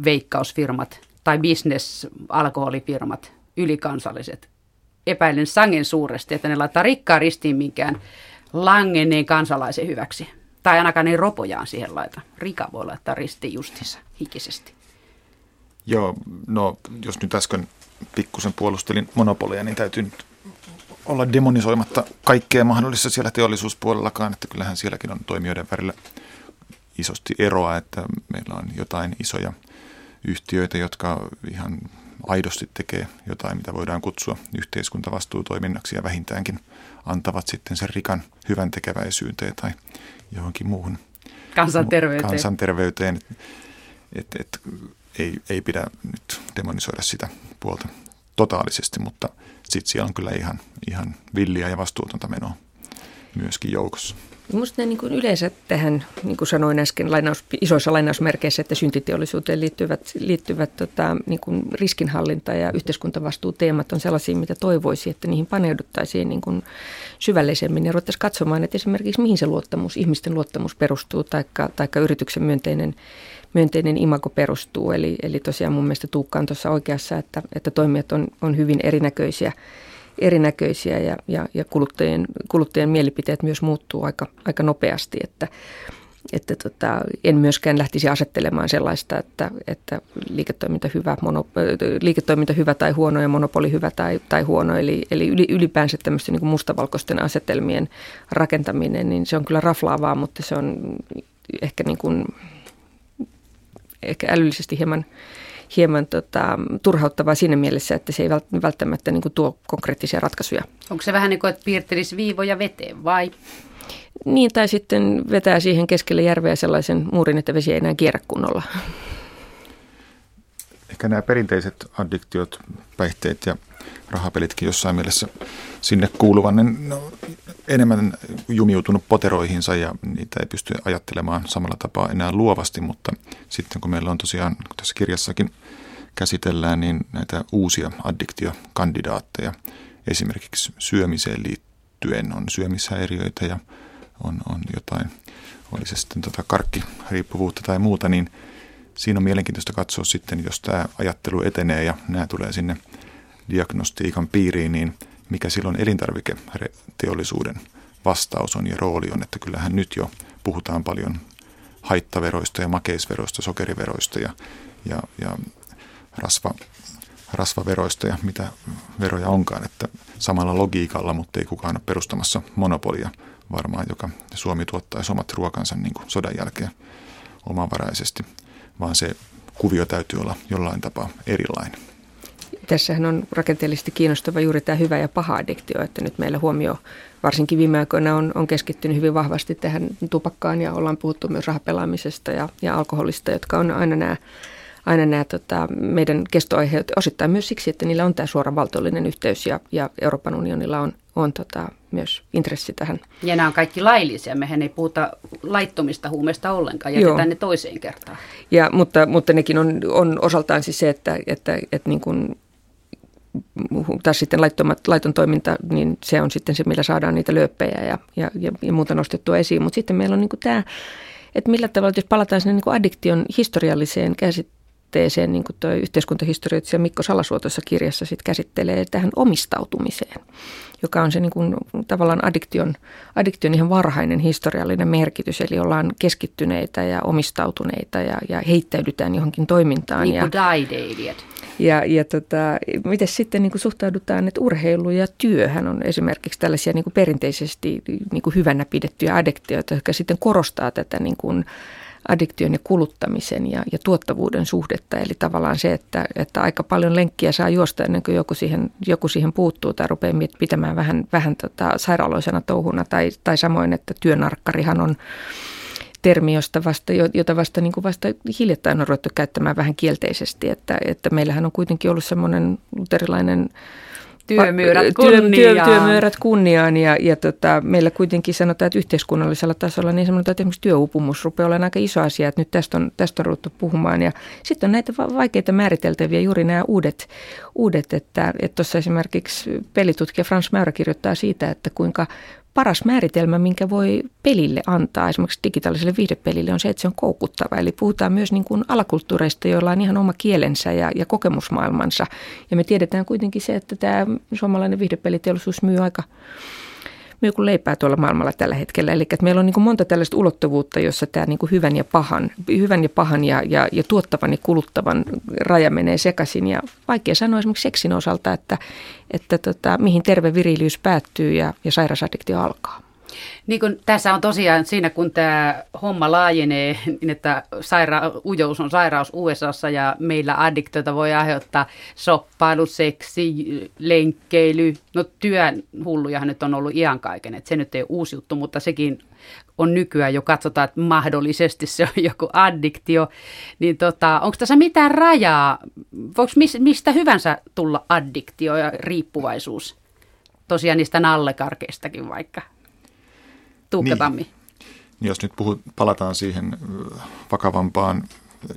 veikkausfirmat tai business-alkoholifirmat, ylikansalliset. Epäilen sangen suuresti, että ne laittaa rikkaa ristiin minkään langenneen kansalaisen hyväksi. Tai ainakaan ne ropojaan siihen laita. Rika voi laittaa ristiin justissa hikisesti.
Joo, no jos nyt äsken pikkusen puolustelin monopolia, niin täytyy nyt olla demonisoimatta kaikkea mahdollista siellä teollisuuspuolellakaan, että kyllähän sielläkin on toimijoiden välillä isosti eroa, että meillä on jotain isoja yhtiöitä, jotka ihan aidosti tekee jotain, mitä voidaan kutsua yhteiskuntavastuutoiminnaksi ja vähintäänkin antavat sitten sen rikan hyvän tekeväisyyteen tai johonkin muuhun
kansanterveyteen.
kansanterveyteen. Et, et, ei, ei pidä nyt demonisoida sitä puolta totaalisesti, mutta sitten siellä on kyllä ihan, ihan villiä ja vastuutonta menoa myöskin joukossa.
Minusta ne niin yleensä tähän, niin kuin sanoin äsken lainaus, isoissa lainausmerkeissä, että syntiteollisuuteen liittyvät, liittyvät tota, niin kuin riskinhallinta ja yhteiskuntavastuuteemat on sellaisia, mitä toivoisi, että niihin paneuduttaisiin niin kuin syvällisemmin ja ruvettaisiin katsomaan, että esimerkiksi mihin se luottamus, ihmisten luottamus perustuu, taikka, taikka yrityksen myönteinen myönteinen imago perustuu. Eli, eli tosiaan mun mielestä Tuukka on tuossa oikeassa, että, että toimijat on, on hyvin erinäköisiä, erinäköisiä ja, ja, ja kuluttajien, kuluttajien mielipiteet myös muuttuu aika, aika nopeasti, että, että tota, en myöskään lähtisi asettelemaan sellaista, että, että liiketoiminta, hyvä, mono, liiketoiminta hyvä tai huono ja monopoli hyvä tai, tai huono. Eli, eli ylipäänsä tämmöisten niin mustavalkoisten asetelmien rakentaminen, niin se on kyllä raflaavaa, mutta se on ehkä niin kuin ehkä älyllisesti hieman, hieman tota, turhauttavaa siinä mielessä, että se ei välttämättä niin kuin tuo konkreettisia ratkaisuja.
Onko se vähän niin kuin, että piirtelisi viivoja veteen vai?
Niin, tai sitten vetää siihen keskelle järveä sellaisen muurin, että vesi ei enää kierrä kunnolla.
Ehkä nämä perinteiset addiktiot, päihteet ja rahapelitkin jossain mielessä sinne kuuluvan, niin ne on enemmän jumiutunut poteroihinsa ja niitä ei pysty ajattelemaan samalla tapaa enää luovasti, mutta sitten kun meillä on tosiaan, kun tässä kirjassakin käsitellään, niin näitä uusia addiktiokandidaatteja esimerkiksi syömiseen liittyen on syömishäiriöitä ja on, on jotain, oli se sitten tota karkkiriippuvuutta tai muuta, niin siinä on mielenkiintoista katsoa sitten, jos tämä ajattelu etenee ja nämä tulee sinne diagnostiikan piiriin, niin mikä silloin elintarviketeollisuuden vastaus on ja rooli on, että kyllähän nyt jo puhutaan paljon haittaveroista ja makeisveroista, sokeriveroista ja, ja, ja rasva, rasvaveroista ja mitä veroja onkaan, että samalla logiikalla, mutta ei kukaan ole perustamassa monopolia varmaan, joka Suomi tuottaisi omat ruokansa niin kuin sodan jälkeen omavaraisesti, vaan se kuvio täytyy olla jollain tapaa erilainen.
Tässähän on rakenteellisesti kiinnostava juuri tämä hyvä ja paha addiktio, että nyt meillä huomio varsinkin viime aikoina on, on keskittynyt hyvin vahvasti tähän tupakkaan ja ollaan puhuttu myös rahapelaamisesta ja, ja alkoholista, jotka on aina nämä, aina nämä tota, meidän kestoaiheet osittain myös siksi, että niillä on tämä suora valtiollinen yhteys ja, ja Euroopan unionilla on, on tota, myös intressi tähän.
Ja nämä on kaikki laillisia. Mehän ei puhuta laittomista huumeista ollenkaan, jätetään Joo. ne toiseen kertaan.
Ja, mutta, mutta nekin on, on osaltaan siis se, että, että, että niin kuin taas sitten laittomat, laiton toiminta, niin se on sitten se, millä saadaan niitä lööppejä ja, ja, ja, ja muuta nostettua esiin. Mutta sitten meillä on niin tämä, että millä tavalla, jos palataan sinne niin addiktion historialliseen käsitteeseen, niin kuin tuo yhteiskuntahistorioitsija Mikko Salasuotossa kirjassa sit käsittelee tähän omistautumiseen, joka on se niin kuin, tavallaan addiktion, addiktion ihan varhainen historiallinen merkitys, eli ollaan keskittyneitä ja omistautuneita ja, ja heittäydytään johonkin toimintaan.
Niin
kuin
ja,
ja, ja tota, miten sitten niin kuin suhtaudutaan, että urheilu ja työhän on esimerkiksi tällaisia niin kuin perinteisesti niin kuin hyvänä pidettyjä addiktioita, jotka sitten korostaa tätä niin kuin addiktion ja kuluttamisen ja, ja tuottavuuden suhdetta. Eli tavallaan se, että, että aika paljon lenkkiä saa juosta ennen kuin joku siihen, joku siihen puuttuu tai rupeaa pitämään vähän, vähän tota sairaaloisena touhuna. Tai, tai samoin, että työnarkkarihan on termi, josta vasta, jota vasta, niin kuin vasta hiljattain on ruvettu käyttämään vähän kielteisesti. Että, että meillähän on kuitenkin ollut semmoinen luterilainen
Työmyyrät kunniaan. Työ, työ,
työmyyrät kunniaan ja, ja tota, meillä kuitenkin sanotaan, että yhteiskunnallisella tasolla niin sanotaan, että esimerkiksi työupumus rupeaa olemaan aika iso asia, että nyt tästä on, tästä on ruvettu puhumaan. Ja sitten on näitä vaikeita määriteltäviä juuri nämä uudet, uudet että tuossa esimerkiksi pelitutkija Frans Mäyrä kirjoittaa siitä, että kuinka paras määritelmä, minkä voi pelille antaa, esimerkiksi digitaaliselle viihdepelille, on se, että se on koukuttava. Eli puhutaan myös niin kuin alakulttuureista, joilla on ihan oma kielensä ja, ja kokemusmaailmansa. Ja me tiedetään kuitenkin se, että tämä suomalainen viihdepeliteollisuus myy aika myy kuin leipää tuolla maailmalla tällä hetkellä. Eli että meillä on niin kuin monta tällaista ulottuvuutta, jossa tämä niin kuin hyvän ja pahan, hyvän ja, pahan ja, ja, ja tuottavan ja kuluttavan raja menee sekaisin. Ja vaikea sanoa esimerkiksi seksin osalta, että, että tota, mihin terve virilyys päättyy ja, ja sairasaddiktio alkaa.
Niin kun tässä on tosiaan siinä, kun tämä homma laajenee, niin että saira- ujous on sairaus USAssa ja meillä addiktiota voi aiheuttaa soppailu, seksi, lenkkeily. No työn hullujahan nyt on ollut iän kaiken, että se nyt ei ole uusi juttu, mutta sekin on nykyään jo katsotaan, että mahdollisesti se on joku addiktio. Niin tota, onko tässä mitään rajaa? Voiko mistä hyvänsä tulla addiktio ja riippuvaisuus? Tosiaan niistä nallekarkeistakin vaikka. Tuukka Tammi. Niin.
niin. Jos nyt puhut, palataan siihen vakavampaan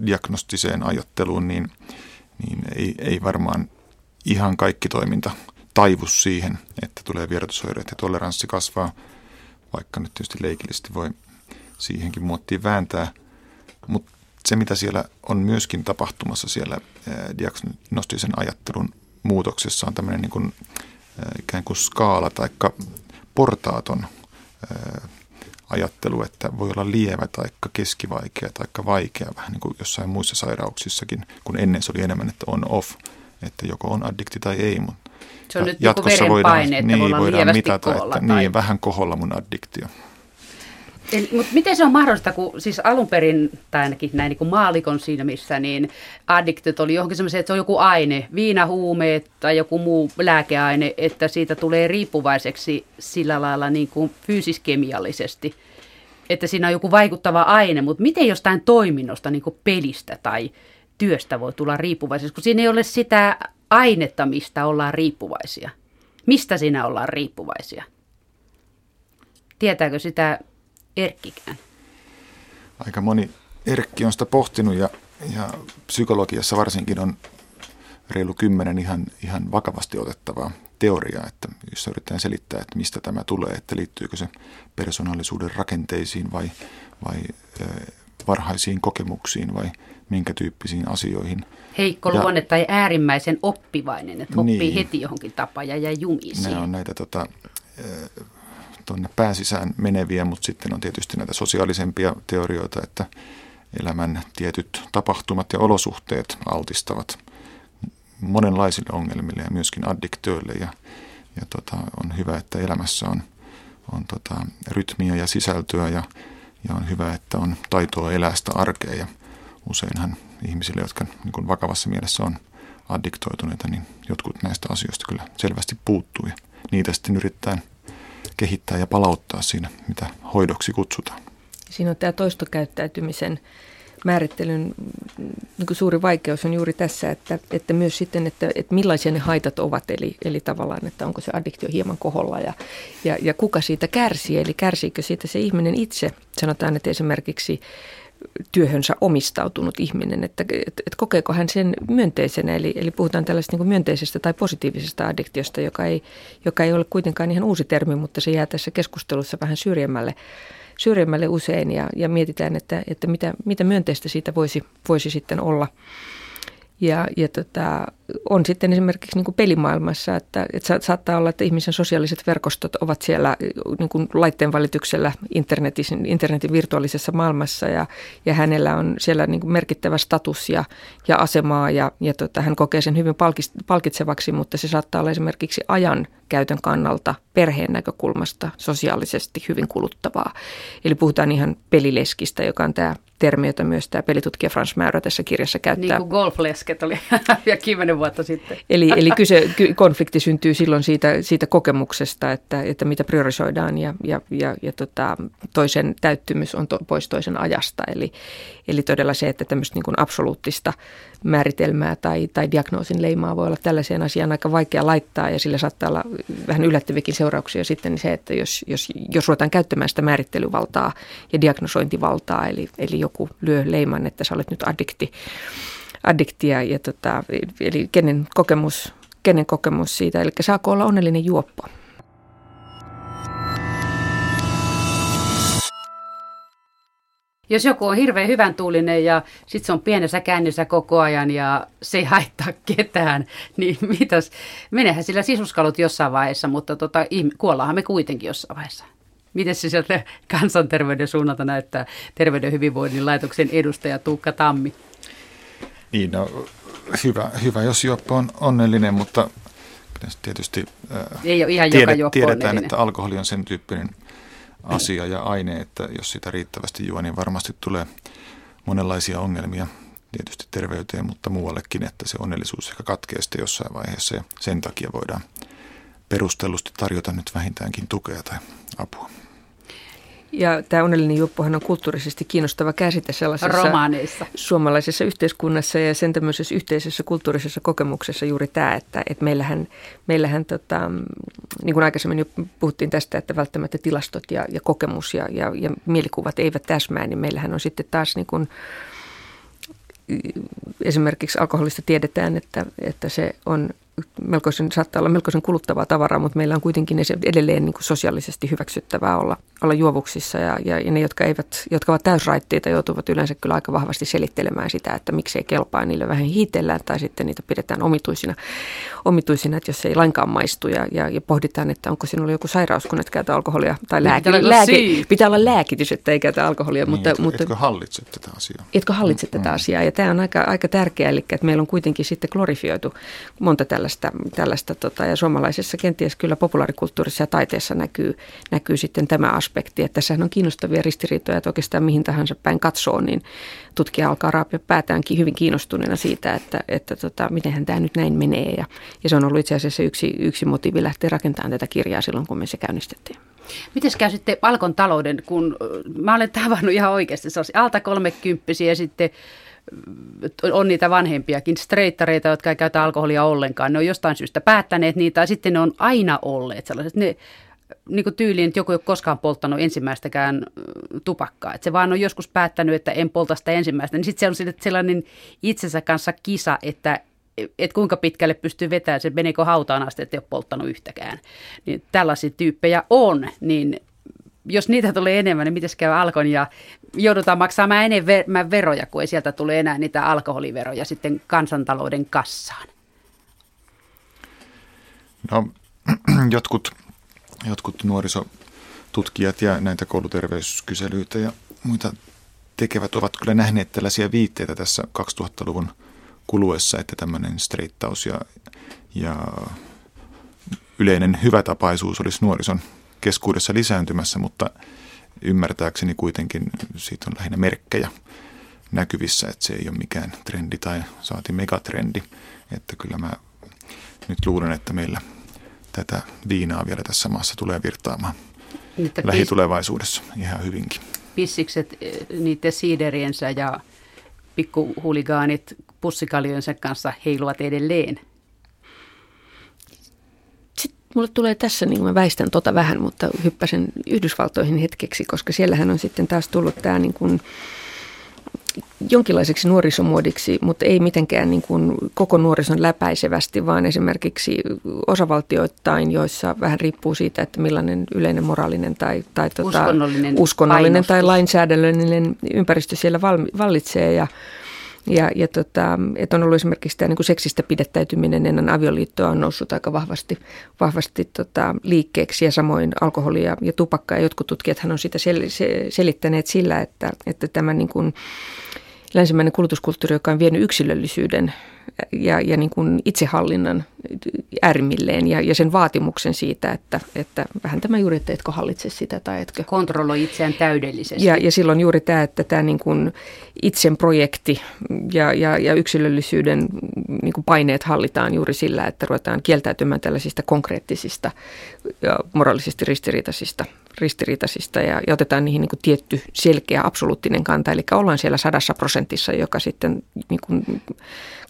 diagnostiseen ajatteluun, niin, niin ei, ei varmaan ihan kaikki toiminta taivu siihen, että tulee vierotusoireet ja toleranssi kasvaa, vaikka nyt tietysti leikillisesti voi siihenkin muottiin vääntää. Mutta se, mitä siellä on myöskin tapahtumassa siellä diagnostisen ajattelun muutoksessa, on tämmöinen niin kuin, ikään kuin skaala tai portaaton ajattelu, että voi olla lievä tai keskivaikea tai vaikea, vähän niin kuin jossain muissa sairauksissakin, kun ennen se oli enemmän, että on off, että joko on addikti tai ei. Mutta
se on nyt jatkossa voidaan, että niin, voidaan mitata,
että tai... niin, vähän koholla mun addiktio.
Mutta miten se on mahdollista, kun siis alun perin, tai ainakin näin niin kuin maalikon silmissä, niin addiktiot oli johonkin semmoisia, että se on joku aine, viinahuumeet tai joku muu lääkeaine, että siitä tulee riippuvaiseksi sillä lailla niin kuin fyysiskemiallisesti, että siinä on joku vaikuttava aine, mutta miten jostain toiminnosta, niin kuin pelistä tai työstä voi tulla riippuvaiseksi, kun siinä ei ole sitä ainetta, mistä ollaan riippuvaisia. Mistä siinä ollaan riippuvaisia? Tietääkö sitä Erkkikään?
Aika moni Erkki on sitä pohtinut ja, ja psykologiassa varsinkin on reilu kymmenen ihan, ihan vakavasti otettavaa teoriaa, että jos yritetään selittää, että mistä tämä tulee, että liittyykö se persoonallisuuden rakenteisiin vai, vai varhaisiin kokemuksiin vai minkä tyyppisiin asioihin.
Heikko ja, luonne tai äärimmäisen oppivainen, että oppii niin, heti johonkin tapaan ja jää jumiin
Ne on näitä tota, tuonne pääsisään meneviä, mutta sitten on tietysti näitä sosiaalisempia teorioita, että elämän tietyt tapahtumat ja olosuhteet altistavat monenlaisille ongelmille ja myöskin addiktöille. Ja, ja tota, on hyvä, että elämässä on, on tota, rytmiä ja sisältöä ja, ja on hyvä, että on taitoa elää sitä arkea. Ja useinhan ihmisille, jotka niin vakavassa mielessä on addiktoituneita, niin jotkut näistä asioista kyllä selvästi puuttuu ja niitä sitten yrittää – kehittää ja palauttaa siinä, mitä hoidoksi kutsutaan.
Siinä on tämä toistokäyttäytymisen määrittelyn niin kuin suuri vaikeus on juuri tässä, että, että myös sitten, että, että millaisia ne haitat ovat, eli, eli tavallaan, että onko se addiktio hieman koholla ja, ja, ja kuka siitä kärsii, eli kärsiikö siitä se ihminen itse. Sanotaan, että esimerkiksi työhönsä omistautunut ihminen, että, että, että kokeeko hän sen myönteisenä, eli, eli puhutaan tällaista niin myönteisestä tai positiivisesta addiktiosta, joka ei, joka ei ole kuitenkaan ihan uusi termi, mutta se jää tässä keskustelussa vähän syrjemmälle syrjemmälle usein ja, ja mietitään, että, että mitä, mitä myönteistä siitä voisi, voisi sitten olla. Ja, ja tota, on sitten esimerkiksi niin kuin pelimaailmassa, että, että saattaa olla, että ihmisen sosiaaliset verkostot ovat siellä niin kuin laitteen välityksellä internetin, internetin virtuaalisessa maailmassa ja, ja hänellä on siellä niin kuin merkittävä status ja, ja asemaa ja, ja tota, hän kokee sen hyvin palkitsevaksi, mutta se saattaa olla esimerkiksi ajan käytön kannalta perheen näkökulmasta sosiaalisesti hyvin kuluttavaa. Eli puhutaan ihan pelileskistä, joka on tämä termi, jota myös tämä pelitutkija Frans Mäyrä tässä kirjassa käyttää.
Niin kuin golflesket oli ja kymmenen vuotta sitten.
Eli, eli kyse, konflikti syntyy silloin siitä, siitä kokemuksesta, että, että mitä priorisoidaan ja, ja, ja, ja tota, toisen täyttymys on to, pois toisen ajasta. Eli, eli todella se, että tämmöistä niin kuin absoluuttista määritelmää tai, tai diagnoosin leimaa voi olla tällaiseen asiaan aika vaikea laittaa ja sillä saattaa olla vähän yllättäviäkin seurauksia sitten niin se, että jos, jos, jos ruvetaan käyttämään sitä määrittelyvaltaa ja diagnosointivaltaa, eli, eli joku lyö leiman, että sä olet nyt addikti, addiktia, ja tota, eli kenen kokemus, kenen kokemus siitä, eli saako olla onnellinen juoppo.
Jos joku on hirveän hyvän tuulinen ja sitten se on pienessä kännissä koko ajan ja se ei haittaa ketään, niin mitäs, menehän sillä sisuskalut jossain vaiheessa, mutta tota, kuollaanhan me kuitenkin jossain vaiheessa. Miten se sieltä kansanterveyden suunnalta näyttää terveyden hyvinvoinnin laitoksen edustaja Tuukka Tammi?
Niin, no, hyvä, hyvä, jos juoppo on onnellinen, mutta tietysti
Ei ole ihan tiedä, joka
tiedetään, onnellinen. että alkoholi on sen tyyppinen asia ja aine, että jos sitä riittävästi juo, niin varmasti tulee monenlaisia ongelmia tietysti terveyteen, mutta muuallekin, että se onnellisuus ehkä katkeaa sitten jossain vaiheessa ja sen takia voidaan perustellusti tarjota nyt vähintäänkin tukea tai apua.
Ja tämä onnellinen juoppohan on kulttuurisesti kiinnostava käsite sellaisessa
Romaaneissa.
suomalaisessa yhteiskunnassa ja sen tämmöisessä yhteisessä kulttuurisessa kokemuksessa juuri tämä, että, että meillähän, meillähän tota, niin kuin aikaisemmin jo puhuttiin tästä, että välttämättä tilastot ja, ja kokemus ja, ja, ja mielikuvat eivät täsmää, niin meillähän on sitten taas niin kuin, esimerkiksi alkoholista tiedetään, että, että se on melkoisen, saattaa olla melkoisen kuluttavaa tavaraa, mutta meillä on kuitenkin edelleen niin kuin sosiaalisesti hyväksyttävää olla, olla juovuksissa ja, ja, ja ne, jotka, eivät, jotka ovat täysraitteita, joutuvat yleensä kyllä aika vahvasti selittelemään sitä, että miksei kelpaa, niille vähän hiitellään tai sitten niitä pidetään omituisina, omituisina että jos ei lainkaan maistu ja, ja, ja pohditaan, että onko sinulla joku sairaus, kun et käytä alkoholia tai lääke, pitää, lääke, pitää olla lääkitys, että ei käytä alkoholia.
Niin, mutta, etkö, mutta, etkö hallitse tätä asiaa?
Etkö hallitse mm, tätä mm. asiaa ja tämä on aika, aika tärkeää, eli että meillä on kuitenkin sitten glorifioitu monta tällä tällaista, tällaista tota, ja suomalaisessa kenties kyllä populaarikulttuurissa ja taiteessa näkyy, näkyy sitten tämä aspekti, että tässä on kiinnostavia ristiriitoja, että oikeastaan mihin tahansa päin katsoo, niin tutkija alkaa raapia päätäänkin hyvin kiinnostuneena siitä, että, että tota, mitenhän tämä nyt näin menee ja, ja se on ollut itse asiassa yksi, yksi motiivi lähteä rakentamaan tätä kirjaa silloin, kun me se käynnistettiin.
Miten käy sitten Alkon talouden, kun mä olen tavannut ihan oikeasti, se alta kolmekymppisiä ja sitten on niitä vanhempiakin streittareita, jotka ei käytä alkoholia ollenkaan. Ne on jostain syystä päättäneet niitä tai sitten ne on aina olleet sellaiset. Ne, niin kuin tyyliin, että joku ei ole koskaan polttanut ensimmäistäkään tupakkaa. Että se vaan on joskus päättänyt, että en polta sitä ensimmäistä. Niin sitten se on sellainen itsensä kanssa kisa, että että kuinka pitkälle pystyy vetämään, se meneekö hautaan asti, että ei ole polttanut yhtäkään. Niin tällaisia tyyppejä on, niin jos niitä tulee enemmän, niin miten käy alkon ja joudutaan maksamaan enemmän veroja, kun ei sieltä tule enää niitä alkoholiveroja sitten kansantalouden kassaan?
No, jotkut, jotkut nuorisotutkijat ja näitä kouluterveyskyselyitä ja muita tekevät ovat kyllä nähneet tällaisia viitteitä tässä 2000-luvun kuluessa, että tämmöinen streittaus ja, ja yleinen hyvätapaisuus olisi nuorison keskuudessa lisääntymässä, mutta ymmärtääkseni kuitenkin siitä on lähinnä merkkejä näkyvissä, että se ei ole mikään trendi tai saati megatrendi. Että kyllä mä nyt luulen, että meillä tätä viinaa vielä tässä maassa tulee virtaamaan Niitä lähitulevaisuudessa ihan hyvinkin.
Pissikset eh, niiden siideriensä ja pikkuhuligaanit pussikaljonsa kanssa heiluvat edelleen?
Mulle tulee tässä, niin mä väistän tota vähän, mutta hyppäsen Yhdysvaltoihin hetkeksi, koska siellähän on sitten taas tullut tämä niin kuin jonkinlaiseksi nuorisomuodiksi, mutta ei mitenkään niin kuin koko nuorison läpäisevästi, vaan esimerkiksi osavaltioittain, joissa vähän riippuu siitä, että millainen yleinen moraalinen tai, tai
tota, uskonnollinen,
uskonnollinen tai lainsäädännöllinen ympäristö siellä vallitsee. Ja, ja, ja tota, että on ollut esimerkiksi tämä niin seksistä pidettäytyminen ennen avioliittoa on noussut aika vahvasti, vahvasti tota, liikkeeksi ja samoin alkoholi ja, ja tupakka. Ja jotkut tutkijathan on sitä sel, se, selittäneet sillä, että, että tämä niin kuin, länsimäinen kulutuskulttuuri, joka on vienyt yksilöllisyyden ja, ja niin kuin itsehallinnan äärimmilleen ja, ja sen vaatimuksen siitä, että, että vähän tämä juuri, että etkö hallitse sitä tai etkö.
Kontrolloi itseään täydellisesti.
Ja, ja silloin juuri tämä, että tämä niin kuin itsen projekti ja, ja, ja yksilöllisyyden niin kuin paineet hallitaan juuri sillä, että ruvetaan kieltäytymään tällaisista konkreettisista ja moraalisesti ristiriitaisista ristiriitaisista ja, ja otetaan niihin niin kuin tietty selkeä absoluuttinen kanta. Eli ollaan siellä sadassa prosentissa, joka sitten niin kuin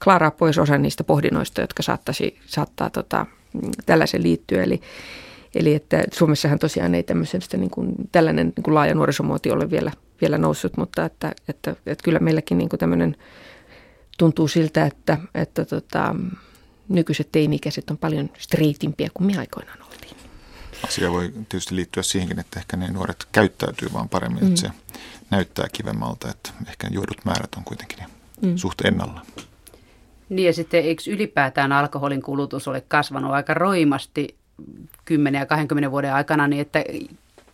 klaaraa pois osa niistä pohdinnoista, jotka saattaisi, saattaa tota, tällaisen liittyä. Eli, eli että Suomessahan tosiaan ei tämmöisestä niin kuin, tällainen niin kuin laaja nuorisomuoti ole vielä, vielä noussut, mutta että, että, että kyllä meilläkin niin kuin tämmöinen tuntuu siltä, että, että tota, nykyiset teini-ikäiset on paljon striitimpiä kuin me aikoinaan oltiin.
Asia voi tietysti liittyä siihenkin, että ehkä ne nuoret käyttäytyy vaan paremmin, mm. että se näyttää kivemmalta, että ehkä juodut määrät on kuitenkin mm. suht ennalla.
Niin ja sitten eikö ylipäätään alkoholin kulutus ole kasvanut aika roimasti 10 ja 20 vuoden aikana, niin että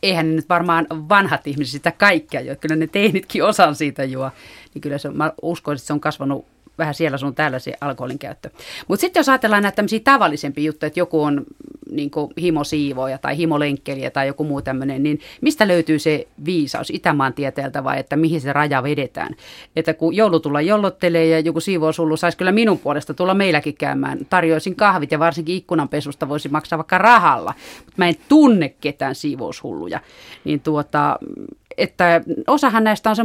eihän nyt varmaan vanhat ihmiset sitä kaikkea jo, kyllä ne teinitkin osan siitä juo, niin kyllä se, mä uskon, että se on kasvanut vähän siellä sun täällä se alkoholin käyttö. Mutta sitten jos ajatellaan näitä tämmöisiä tavallisempia juttuja, että joku on niin himosiivoja tai himolenkkeliä tai joku muu tämmöinen, niin mistä löytyy se viisaus Itämaan tieteeltä vai että mihin se raja vedetään? Että kun joulu tulla jollottelee ja joku siivousullu saisi kyllä minun puolesta tulla meilläkin käymään, tarjoisin kahvit ja varsinkin ikkunanpesusta voisi maksaa vaikka rahalla, mutta mä en tunne ketään siivoushulluja, niin tuota, että osahan näistä on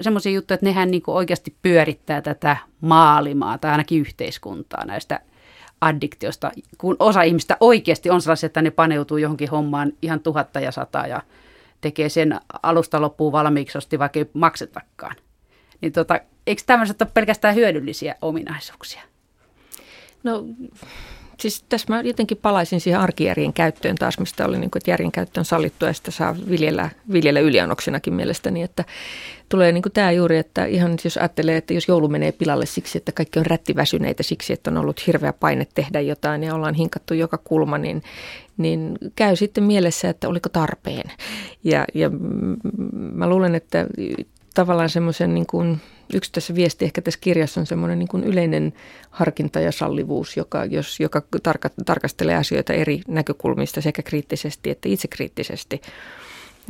semmoisia juttuja, että nehän niin oikeasti pyörittää tätä maalimaa tai ainakin yhteiskuntaa näistä addiktiosta, kun osa ihmistä oikeasti on sellaisia, että ne paneutuu johonkin hommaan ihan tuhatta ja sataa ja tekee sen alusta loppuun valmiiksi, osti vaikka ei maksetakaan. Niin tota, eikö tämmöiset ole pelkästään hyödyllisiä ominaisuuksia?
No siis tässä mä jotenkin palaisin siihen arkijärjen käyttöön taas, mistä oli niin kuin, että järjen käyttö on sallittua ja sitä saa viljellä, viljellä yliannoksinakin mielestäni, että tulee niin kuin tämä juuri, että ihan jos ajattelee, että jos joulu menee pilalle siksi, että kaikki on rättiväsyneitä siksi, että on ollut hirveä paine tehdä jotain ja ollaan hinkattu joka kulma, niin, niin käy sitten mielessä, että oliko tarpeen. Ja, ja mä luulen, että tavallaan semmoisen niin kuin, yksi tässä viesti ehkä tässä kirjassa on semmoinen niin kuin yleinen harkinta ja sallivuus, joka, jos, joka tarka, tarkastelee asioita eri näkökulmista sekä kriittisesti että itsekriittisesti.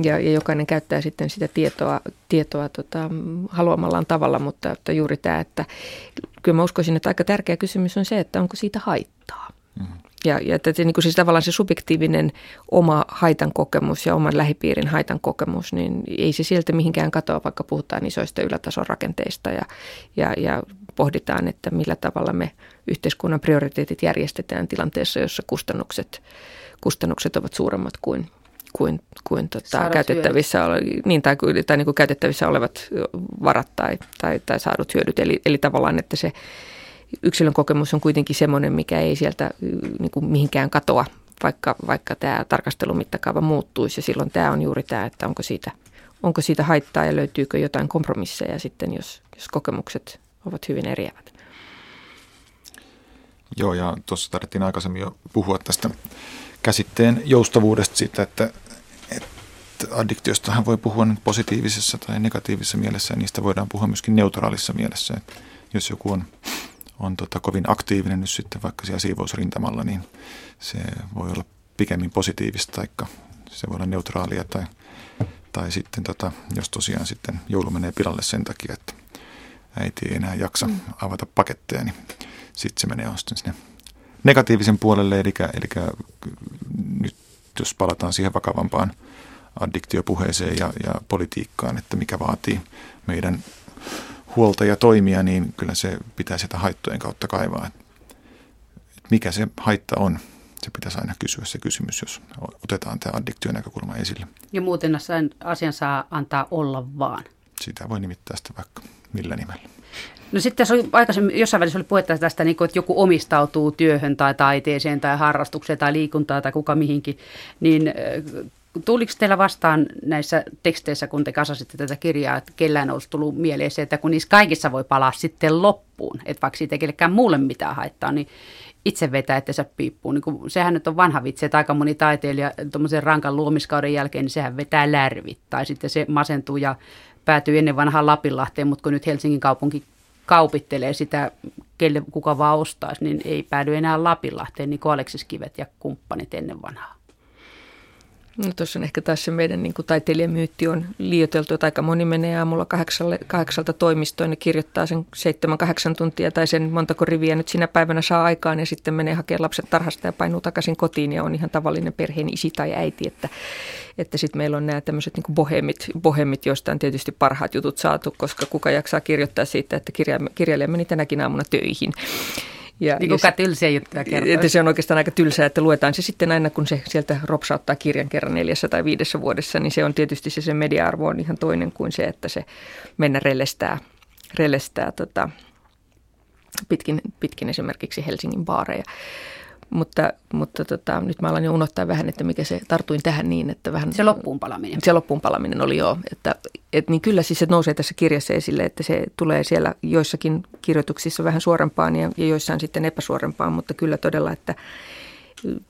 Ja, ja jokainen käyttää sitten sitä tietoa, tietoa tota, haluamallaan tavalla, mutta että juuri tämä, että kyllä mä uskoisin, että aika tärkeä kysymys on se, että onko siitä haittaa. Mm-hmm. Ja, ja että se, niin kuin siis tavallaan se subjektiivinen oma haitan kokemus ja oman lähipiirin haitan kokemus, niin ei se sieltä mihinkään katoa, vaikka puhutaan isoista ylätason rakenteista ja, ja, ja pohditaan, että millä tavalla me yhteiskunnan prioriteetit järjestetään tilanteessa, jossa kustannukset, kustannukset ovat suuremmat kuin, kuin, kuin tota, käytettävissä, ole, niin, tai, tai niin kuin käytettävissä olevat varat tai, tai, tai saadut hyödyt. Eli, eli tavallaan, että se yksilön kokemus on kuitenkin semmoinen, mikä ei sieltä niin kuin mihinkään katoa, vaikka, vaikka tämä tarkastelumittakaava muuttuisi. Ja silloin tämä on juuri tämä, että onko siitä, onko siitä haittaa ja löytyykö jotain kompromisseja sitten, jos, jos kokemukset ovat hyvin eriävät.
Joo, ja tuossa tarvittiin aikaisemmin jo puhua tästä käsitteen joustavuudesta siitä, että, että addiktiostahan voi puhua positiivisessa tai negatiivisessa mielessä, ja niistä voidaan puhua myöskin neutraalissa mielessä. Että jos joku on on tota kovin aktiivinen nyt sitten vaikka siellä siivousrintamalla, niin se voi olla pikemmin positiivista, tai se voi olla neutraalia, tai, tai sitten tota, jos tosiaan sitten joulu menee pilalle sen takia, että äiti ei enää jaksa mm. avata paketteja, niin sitten se menee sitten sinne negatiivisen puolelle, eli, eli nyt jos palataan siihen vakavampaan addiktiopuheeseen ja, ja politiikkaan, että mikä vaatii meidän huolta ja toimia, niin kyllä se pitää sitä haittojen kautta kaivaa. Et mikä se haitta on, se pitäisi aina kysyä se kysymys, jos otetaan tämä addiktion näkökulma esille.
Ja muuten asian saa antaa olla vaan.
Sitä voi nimittää sitä vaikka millä nimellä.
No sitten tässä oli aikaisemmin, jossain välissä oli puhetta tästä, niin kuin, että joku omistautuu työhön tai taiteeseen tai harrastukseen tai liikuntaan tai kuka mihinkin, niin Tuliko teillä vastaan näissä teksteissä, kun te kasasitte tätä kirjaa, että kellään olisi tullut mieleen se, että kun niissä kaikissa voi palaa sitten loppuun, että vaikka siitä kellekään muulle mitään haittaa, niin itse vetää, että se piippuu. Niin kun, sehän nyt on vanha vitsi, että aika moni taiteilija tuommoisen rankan luomiskauden jälkeen, niin sehän vetää lärvit. Tai sitten se masentuu ja päätyy ennen vanhaan Lapinlahteen, mutta kun nyt Helsingin kaupunki kaupittelee sitä, kelle kuka vaan ostaisi, niin ei päädy enää Lapinlahteen, niin kuin Aleksis Kivet ja kumppanit ennen vanhaa.
No tuossa on ehkä taas se meidän niin taiteilijamyytti on liioiteltu, että aika moni menee aamulla kahdeksalle, kahdeksalta toimistoon ja kirjoittaa sen seitsemän, kahdeksan tuntia tai sen montako riviä nyt sinä päivänä saa aikaan ja sitten menee hakemaan lapset tarhasta ja painuu takaisin kotiin ja on ihan tavallinen perheen isi tai äiti, että, että sitten meillä on nämä tämmöiset niin bohemit, bohemit, joista on tietysti parhaat jutut saatu, koska kuka jaksaa kirjoittaa siitä, että kirjailija meni tänäkin aamuna töihin.
Ja, niin kuka tylsiä juttuja kertoo.
Että se on oikeastaan aika tylsää, että luetaan se sitten aina, kun se sieltä ropsauttaa kirjan kerran neljässä tai viidessä vuodessa, niin se on tietysti se, se media-arvo on ihan toinen kuin se, että se mennä relestää, relestää tota, pitkin, pitkin esimerkiksi Helsingin baareja. Mutta, mutta tota, nyt mä alan jo unohtaa vähän, että mikä se, tartuin tähän niin, että vähän...
Se loppuun palaminen.
Se loppuun palaminen oli joo, että, et, niin kyllä siis se nousee tässä kirjassa esille, että se tulee siellä joissakin kirjoituksissa vähän suorempaan ja, ja joissain sitten epäsuorempaan, mutta kyllä todella, että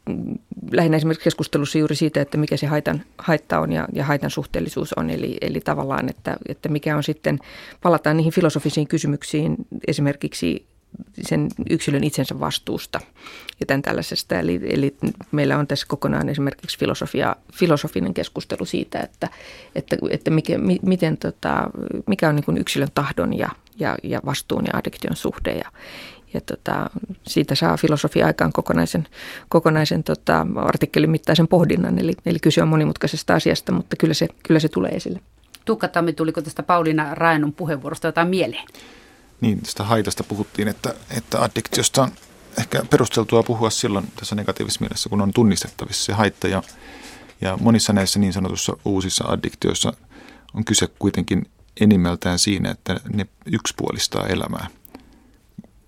mm, lähinnä esimerkiksi keskustelussa juuri siitä, että mikä se haitan, haitta on ja, ja haitan suhteellisuus on. Eli, eli tavallaan, että, että mikä on sitten, palataan niihin filosofisiin kysymyksiin esimerkiksi sen yksilön itsensä vastuusta ja tämän tällaisesta. Eli, eli meillä on tässä kokonaan esimerkiksi filosofia, filosofinen keskustelu siitä, että, että, että mikä, miten, tota, mikä on niin yksilön tahdon ja, ja, ja vastuun ja addiktion suhde. Ja, ja tota, siitä saa filosofia aikaan kokonaisen, kokonaisen tota, artikkelin mittaisen pohdinnan. Eli, eli kyse on monimutkaisesta asiasta, mutta kyllä se, kyllä se tulee esille.
Tuukka Tammi, tuliko tästä Pauliina Raenun puheenvuorosta jotain mieleen?
Niin, tästä haitasta puhuttiin, että, että addiktiosta on ehkä perusteltua puhua silloin tässä negatiivisessa mielessä, kun on tunnistettavissa se haitta. Ja, ja monissa näissä niin sanotussa uusissa addiktioissa on kyse kuitenkin enimmältään siinä, että ne yksipuolistaa elämää.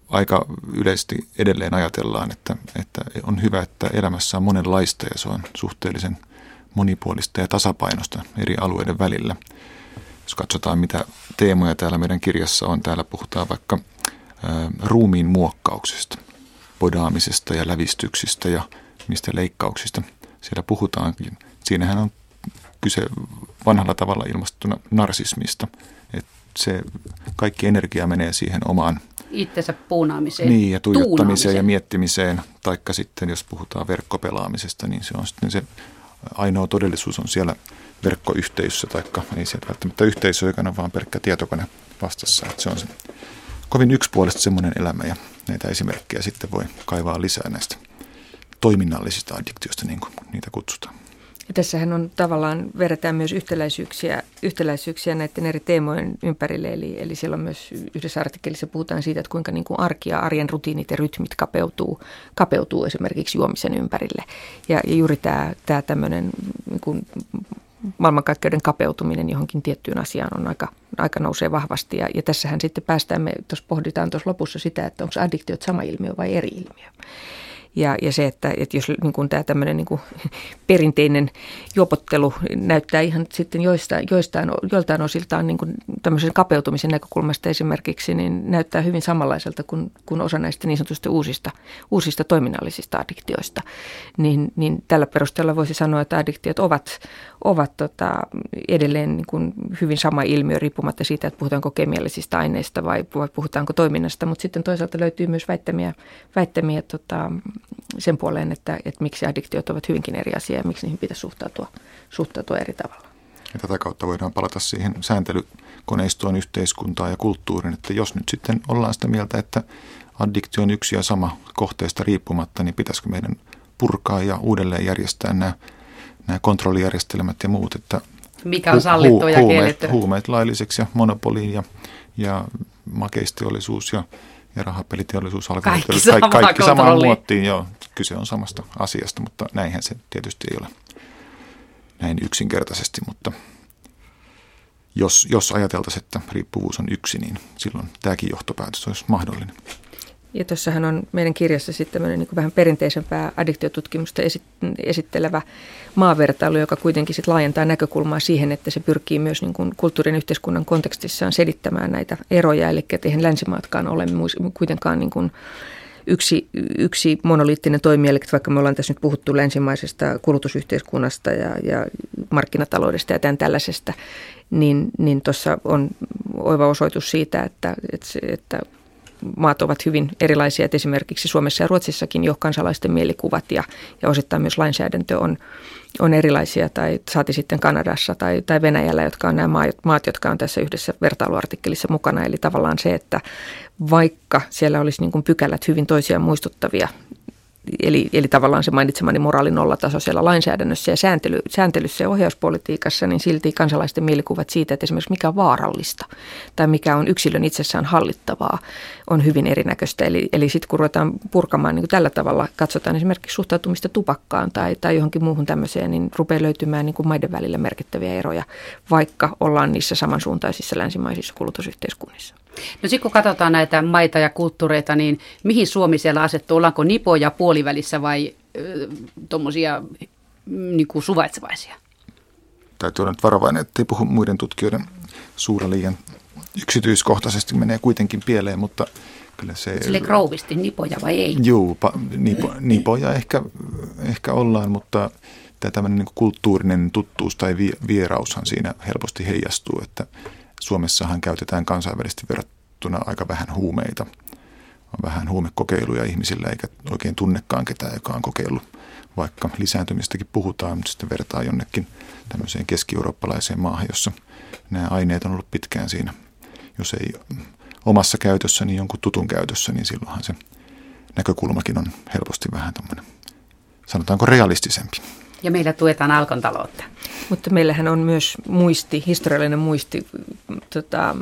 Aika yleisesti edelleen ajatellaan, että, että on hyvä, että elämässä on monenlaista ja se on suhteellisen monipuolista ja tasapainosta eri alueiden välillä – jos katsotaan, mitä teemoja täällä meidän kirjassa on, täällä puhutaan vaikka ruumiin muokkauksesta, podaamisesta ja lävistyksistä ja mistä leikkauksista siellä puhutaankin. Siinähän on kyse vanhalla tavalla ilmastettuna narsismista, että se kaikki energia menee siihen omaan
itsensä puunaamiseen.
Niin, ja tuijottamiseen ja miettimiseen, taikka sitten jos puhutaan verkkopelaamisesta, niin se on sitten se ainoa todellisuus on siellä verkkoyhteisössä, taikka ei sieltä välttämättä yhteisö, joka on vaan pelkkä tietokone vastassa. Että se on se kovin yksipuolista semmoinen elämä ja näitä esimerkkejä sitten voi kaivaa lisää näistä toiminnallisista addiktioista, niin kuin niitä kutsutaan.
Tässähän on tavallaan, verrataan myös yhtäläisyyksiä, yhtäläisyyksiä näiden eri teemojen ympärille. Eli, eli siellä on myös yhdessä artikkelissa puhutaan siitä, että kuinka niin kuin arki ja arjen rutiinit ja rytmit kapeutuu, kapeutuu esimerkiksi juomisen ympärille. Ja, ja juuri tämä, tämä tämmöinen niin kuin maailmankaikkeuden kapeutuminen johonkin tiettyyn asiaan on aika, aika nousee vahvasti. Ja, ja tässähän sitten päästään, me tuossa pohditaan tuossa lopussa sitä, että onko addiktiot sama ilmiö vai eri ilmiö. Ja, ja se, että, että jos niin kuin tämä tämmöinen niin kuin perinteinen juopottelu näyttää ihan sitten joistain, joistain, joiltain osiltaan niin kuin tämmöisen kapeutumisen näkökulmasta esimerkiksi, niin näyttää hyvin samanlaiselta kuin, kuin osa näistä niin sanotusta uusista, uusista toiminnallisista addiktioista. Niin, niin tällä perusteella voisi sanoa, että addiktiot ovat, ovat tota, edelleen niin kuin hyvin sama ilmiö riippumatta siitä, että puhutaanko kemiallisista aineista vai, vai puhutaanko toiminnasta, mutta sitten toisaalta löytyy myös väittämiä, väittämiä tota, sen puoleen, että, että miksi addiktiot ovat hyvinkin eri asia ja miksi niihin pitäisi suhtautua, suhtautua eri tavalla.
Ja tätä kautta voidaan palata siihen sääntelykoneistoon, yhteiskuntaan ja kulttuuriin, että jos nyt sitten ollaan sitä mieltä, että addiktio on yksi ja sama kohteesta riippumatta, niin pitäisikö meidän purkaa ja uudelleen järjestää nämä, nämä kontrollijärjestelmät ja muut, että
mikä on sallittu hu- ja
huumeet, huumeet lailliseksi ja monopoliin ja ja makeisteollisuus ja, ja rahapeliteollisuus alkaa
kaikki, sama
kaikki samaan muottiin. Joo, kyse on samasta asiasta, mutta näinhän se tietysti ei ole näin yksinkertaisesti, mutta jos, jos ajateltaisiin, että riippuvuus on yksi, niin silloin tämäkin johtopäätös olisi mahdollinen.
Ja tuossahan on meidän kirjassa sitten tämmöinen niin vähän perinteisempää addiktiotutkimusta esittelevä maavertailu, joka kuitenkin sitten laajentaa näkökulmaa siihen, että se pyrkii myös niin kuin kulttuurin yhteiskunnan kontekstissaan selittämään näitä eroja, eli eihän länsimaatkaan ole kuitenkaan niin kuin yksi, yksi monoliittinen toimija, eli vaikka me ollaan tässä nyt puhuttu länsimaisesta kulutusyhteiskunnasta ja, ja markkinataloudesta ja tämän tällaisesta, niin, niin tuossa on oiva osoitus siitä, että, että, että maat ovat hyvin erilaisia, että esimerkiksi Suomessa ja Ruotsissakin jo kansalaisten mielikuvat ja, ja osittain myös lainsäädäntö on, on erilaisia, tai saati sitten Kanadassa tai, tai Venäjällä, jotka on nämä maat, jotka on tässä yhdessä vertailuartikkelissa mukana. Eli tavallaan se, että vaikka siellä olisi niin kuin pykälät hyvin toisiaan muistuttavia, eli, eli tavallaan se mainitsemani moraalin nollataso siellä lainsäädännössä ja sääntely, sääntelyssä ja ohjauspolitiikassa, niin silti kansalaisten mielikuvat siitä, että esimerkiksi mikä on vaarallista tai mikä on yksilön itsessään hallittavaa, on hyvin erinäköistä. Eli, eli sitten kun ruvetaan purkamaan niin kuin tällä tavalla, katsotaan esimerkiksi suhtautumista tupakkaan tai, tai johonkin muuhun tämmöiseen, niin rupeaa löytymään niin kuin maiden välillä merkittäviä eroja, vaikka ollaan niissä samansuuntaisissa länsimaisissa kulutusyhteiskunnissa.
No sitten kun katsotaan näitä maita ja kulttuureita, niin mihin Suomi siellä asettuu? Ollaanko nipoja puolivälissä vai tuommoisia niin suvaitsevaisia?
Täytyy olla nyt varovainen, ettei puhu muiden tutkijoiden suura liian yksityiskohtaisesti menee kuitenkin pieleen, mutta kyllä se...
Sille krouvisti, nipoja vai ei?
Juu, pa, nipo, nipoja ehkä, ehkä ollaan, mutta tämä tämmöinen niin kulttuurinen tuttuus tai vieraushan siinä helposti heijastuu, että Suomessahan käytetään kansainvälisesti verrattuna aika vähän huumeita. On vähän huumekokeiluja ihmisillä eikä oikein tunnekaan ketään, joka on kokeillut. Vaikka lisääntymistäkin puhutaan, mutta sitten vertaa jonnekin tämmöiseen keski-eurooppalaiseen maahan, jossa nämä aineet on ollut pitkään siinä. Jos ei omassa käytössä, niin jonkun tutun käytössä, niin silloinhan se näkökulmakin on helposti vähän tämmöinen, sanotaanko realistisempi.
Ja meillä tuetaan Alkon taloutta.
Mutta meillähän on myös muisti, historiallinen muisti, tota,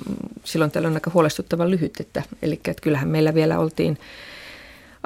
silloin tällöin aika huolestuttavan lyhyt, että, eli että kyllähän meillä vielä oltiin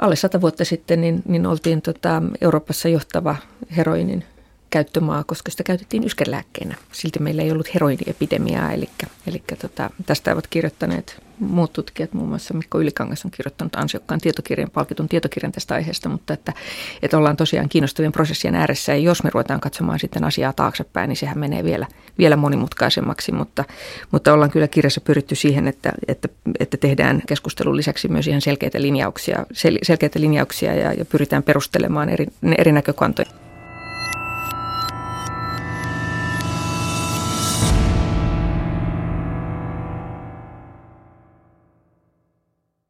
alle sata vuotta sitten, niin, niin oltiin tota, Euroopassa johtava heroinin käyttömaa, koska sitä käytettiin yskelääkkeenä. Silti meillä ei ollut heroiniepidemiaa, eli, eli tota, tästä ovat kirjoittaneet muut tutkijat, muun muassa Mikko Ylikangas on kirjoittanut ansiokkaan tietokirjan, palkitun tietokirjan tästä aiheesta, mutta että, että ollaan tosiaan kiinnostavien prosessien ääressä ja jos me ruvetaan katsomaan sitten asiaa taaksepäin, niin sehän menee vielä, vielä monimutkaisemmaksi, mutta, mutta ollaan kyllä kirjassa pyritty siihen, että, että, että tehdään keskustelun lisäksi myös ihan selkeitä linjauksia, sel, selkeitä linjauksia ja, ja pyritään perustelemaan eri, eri näkökantoja.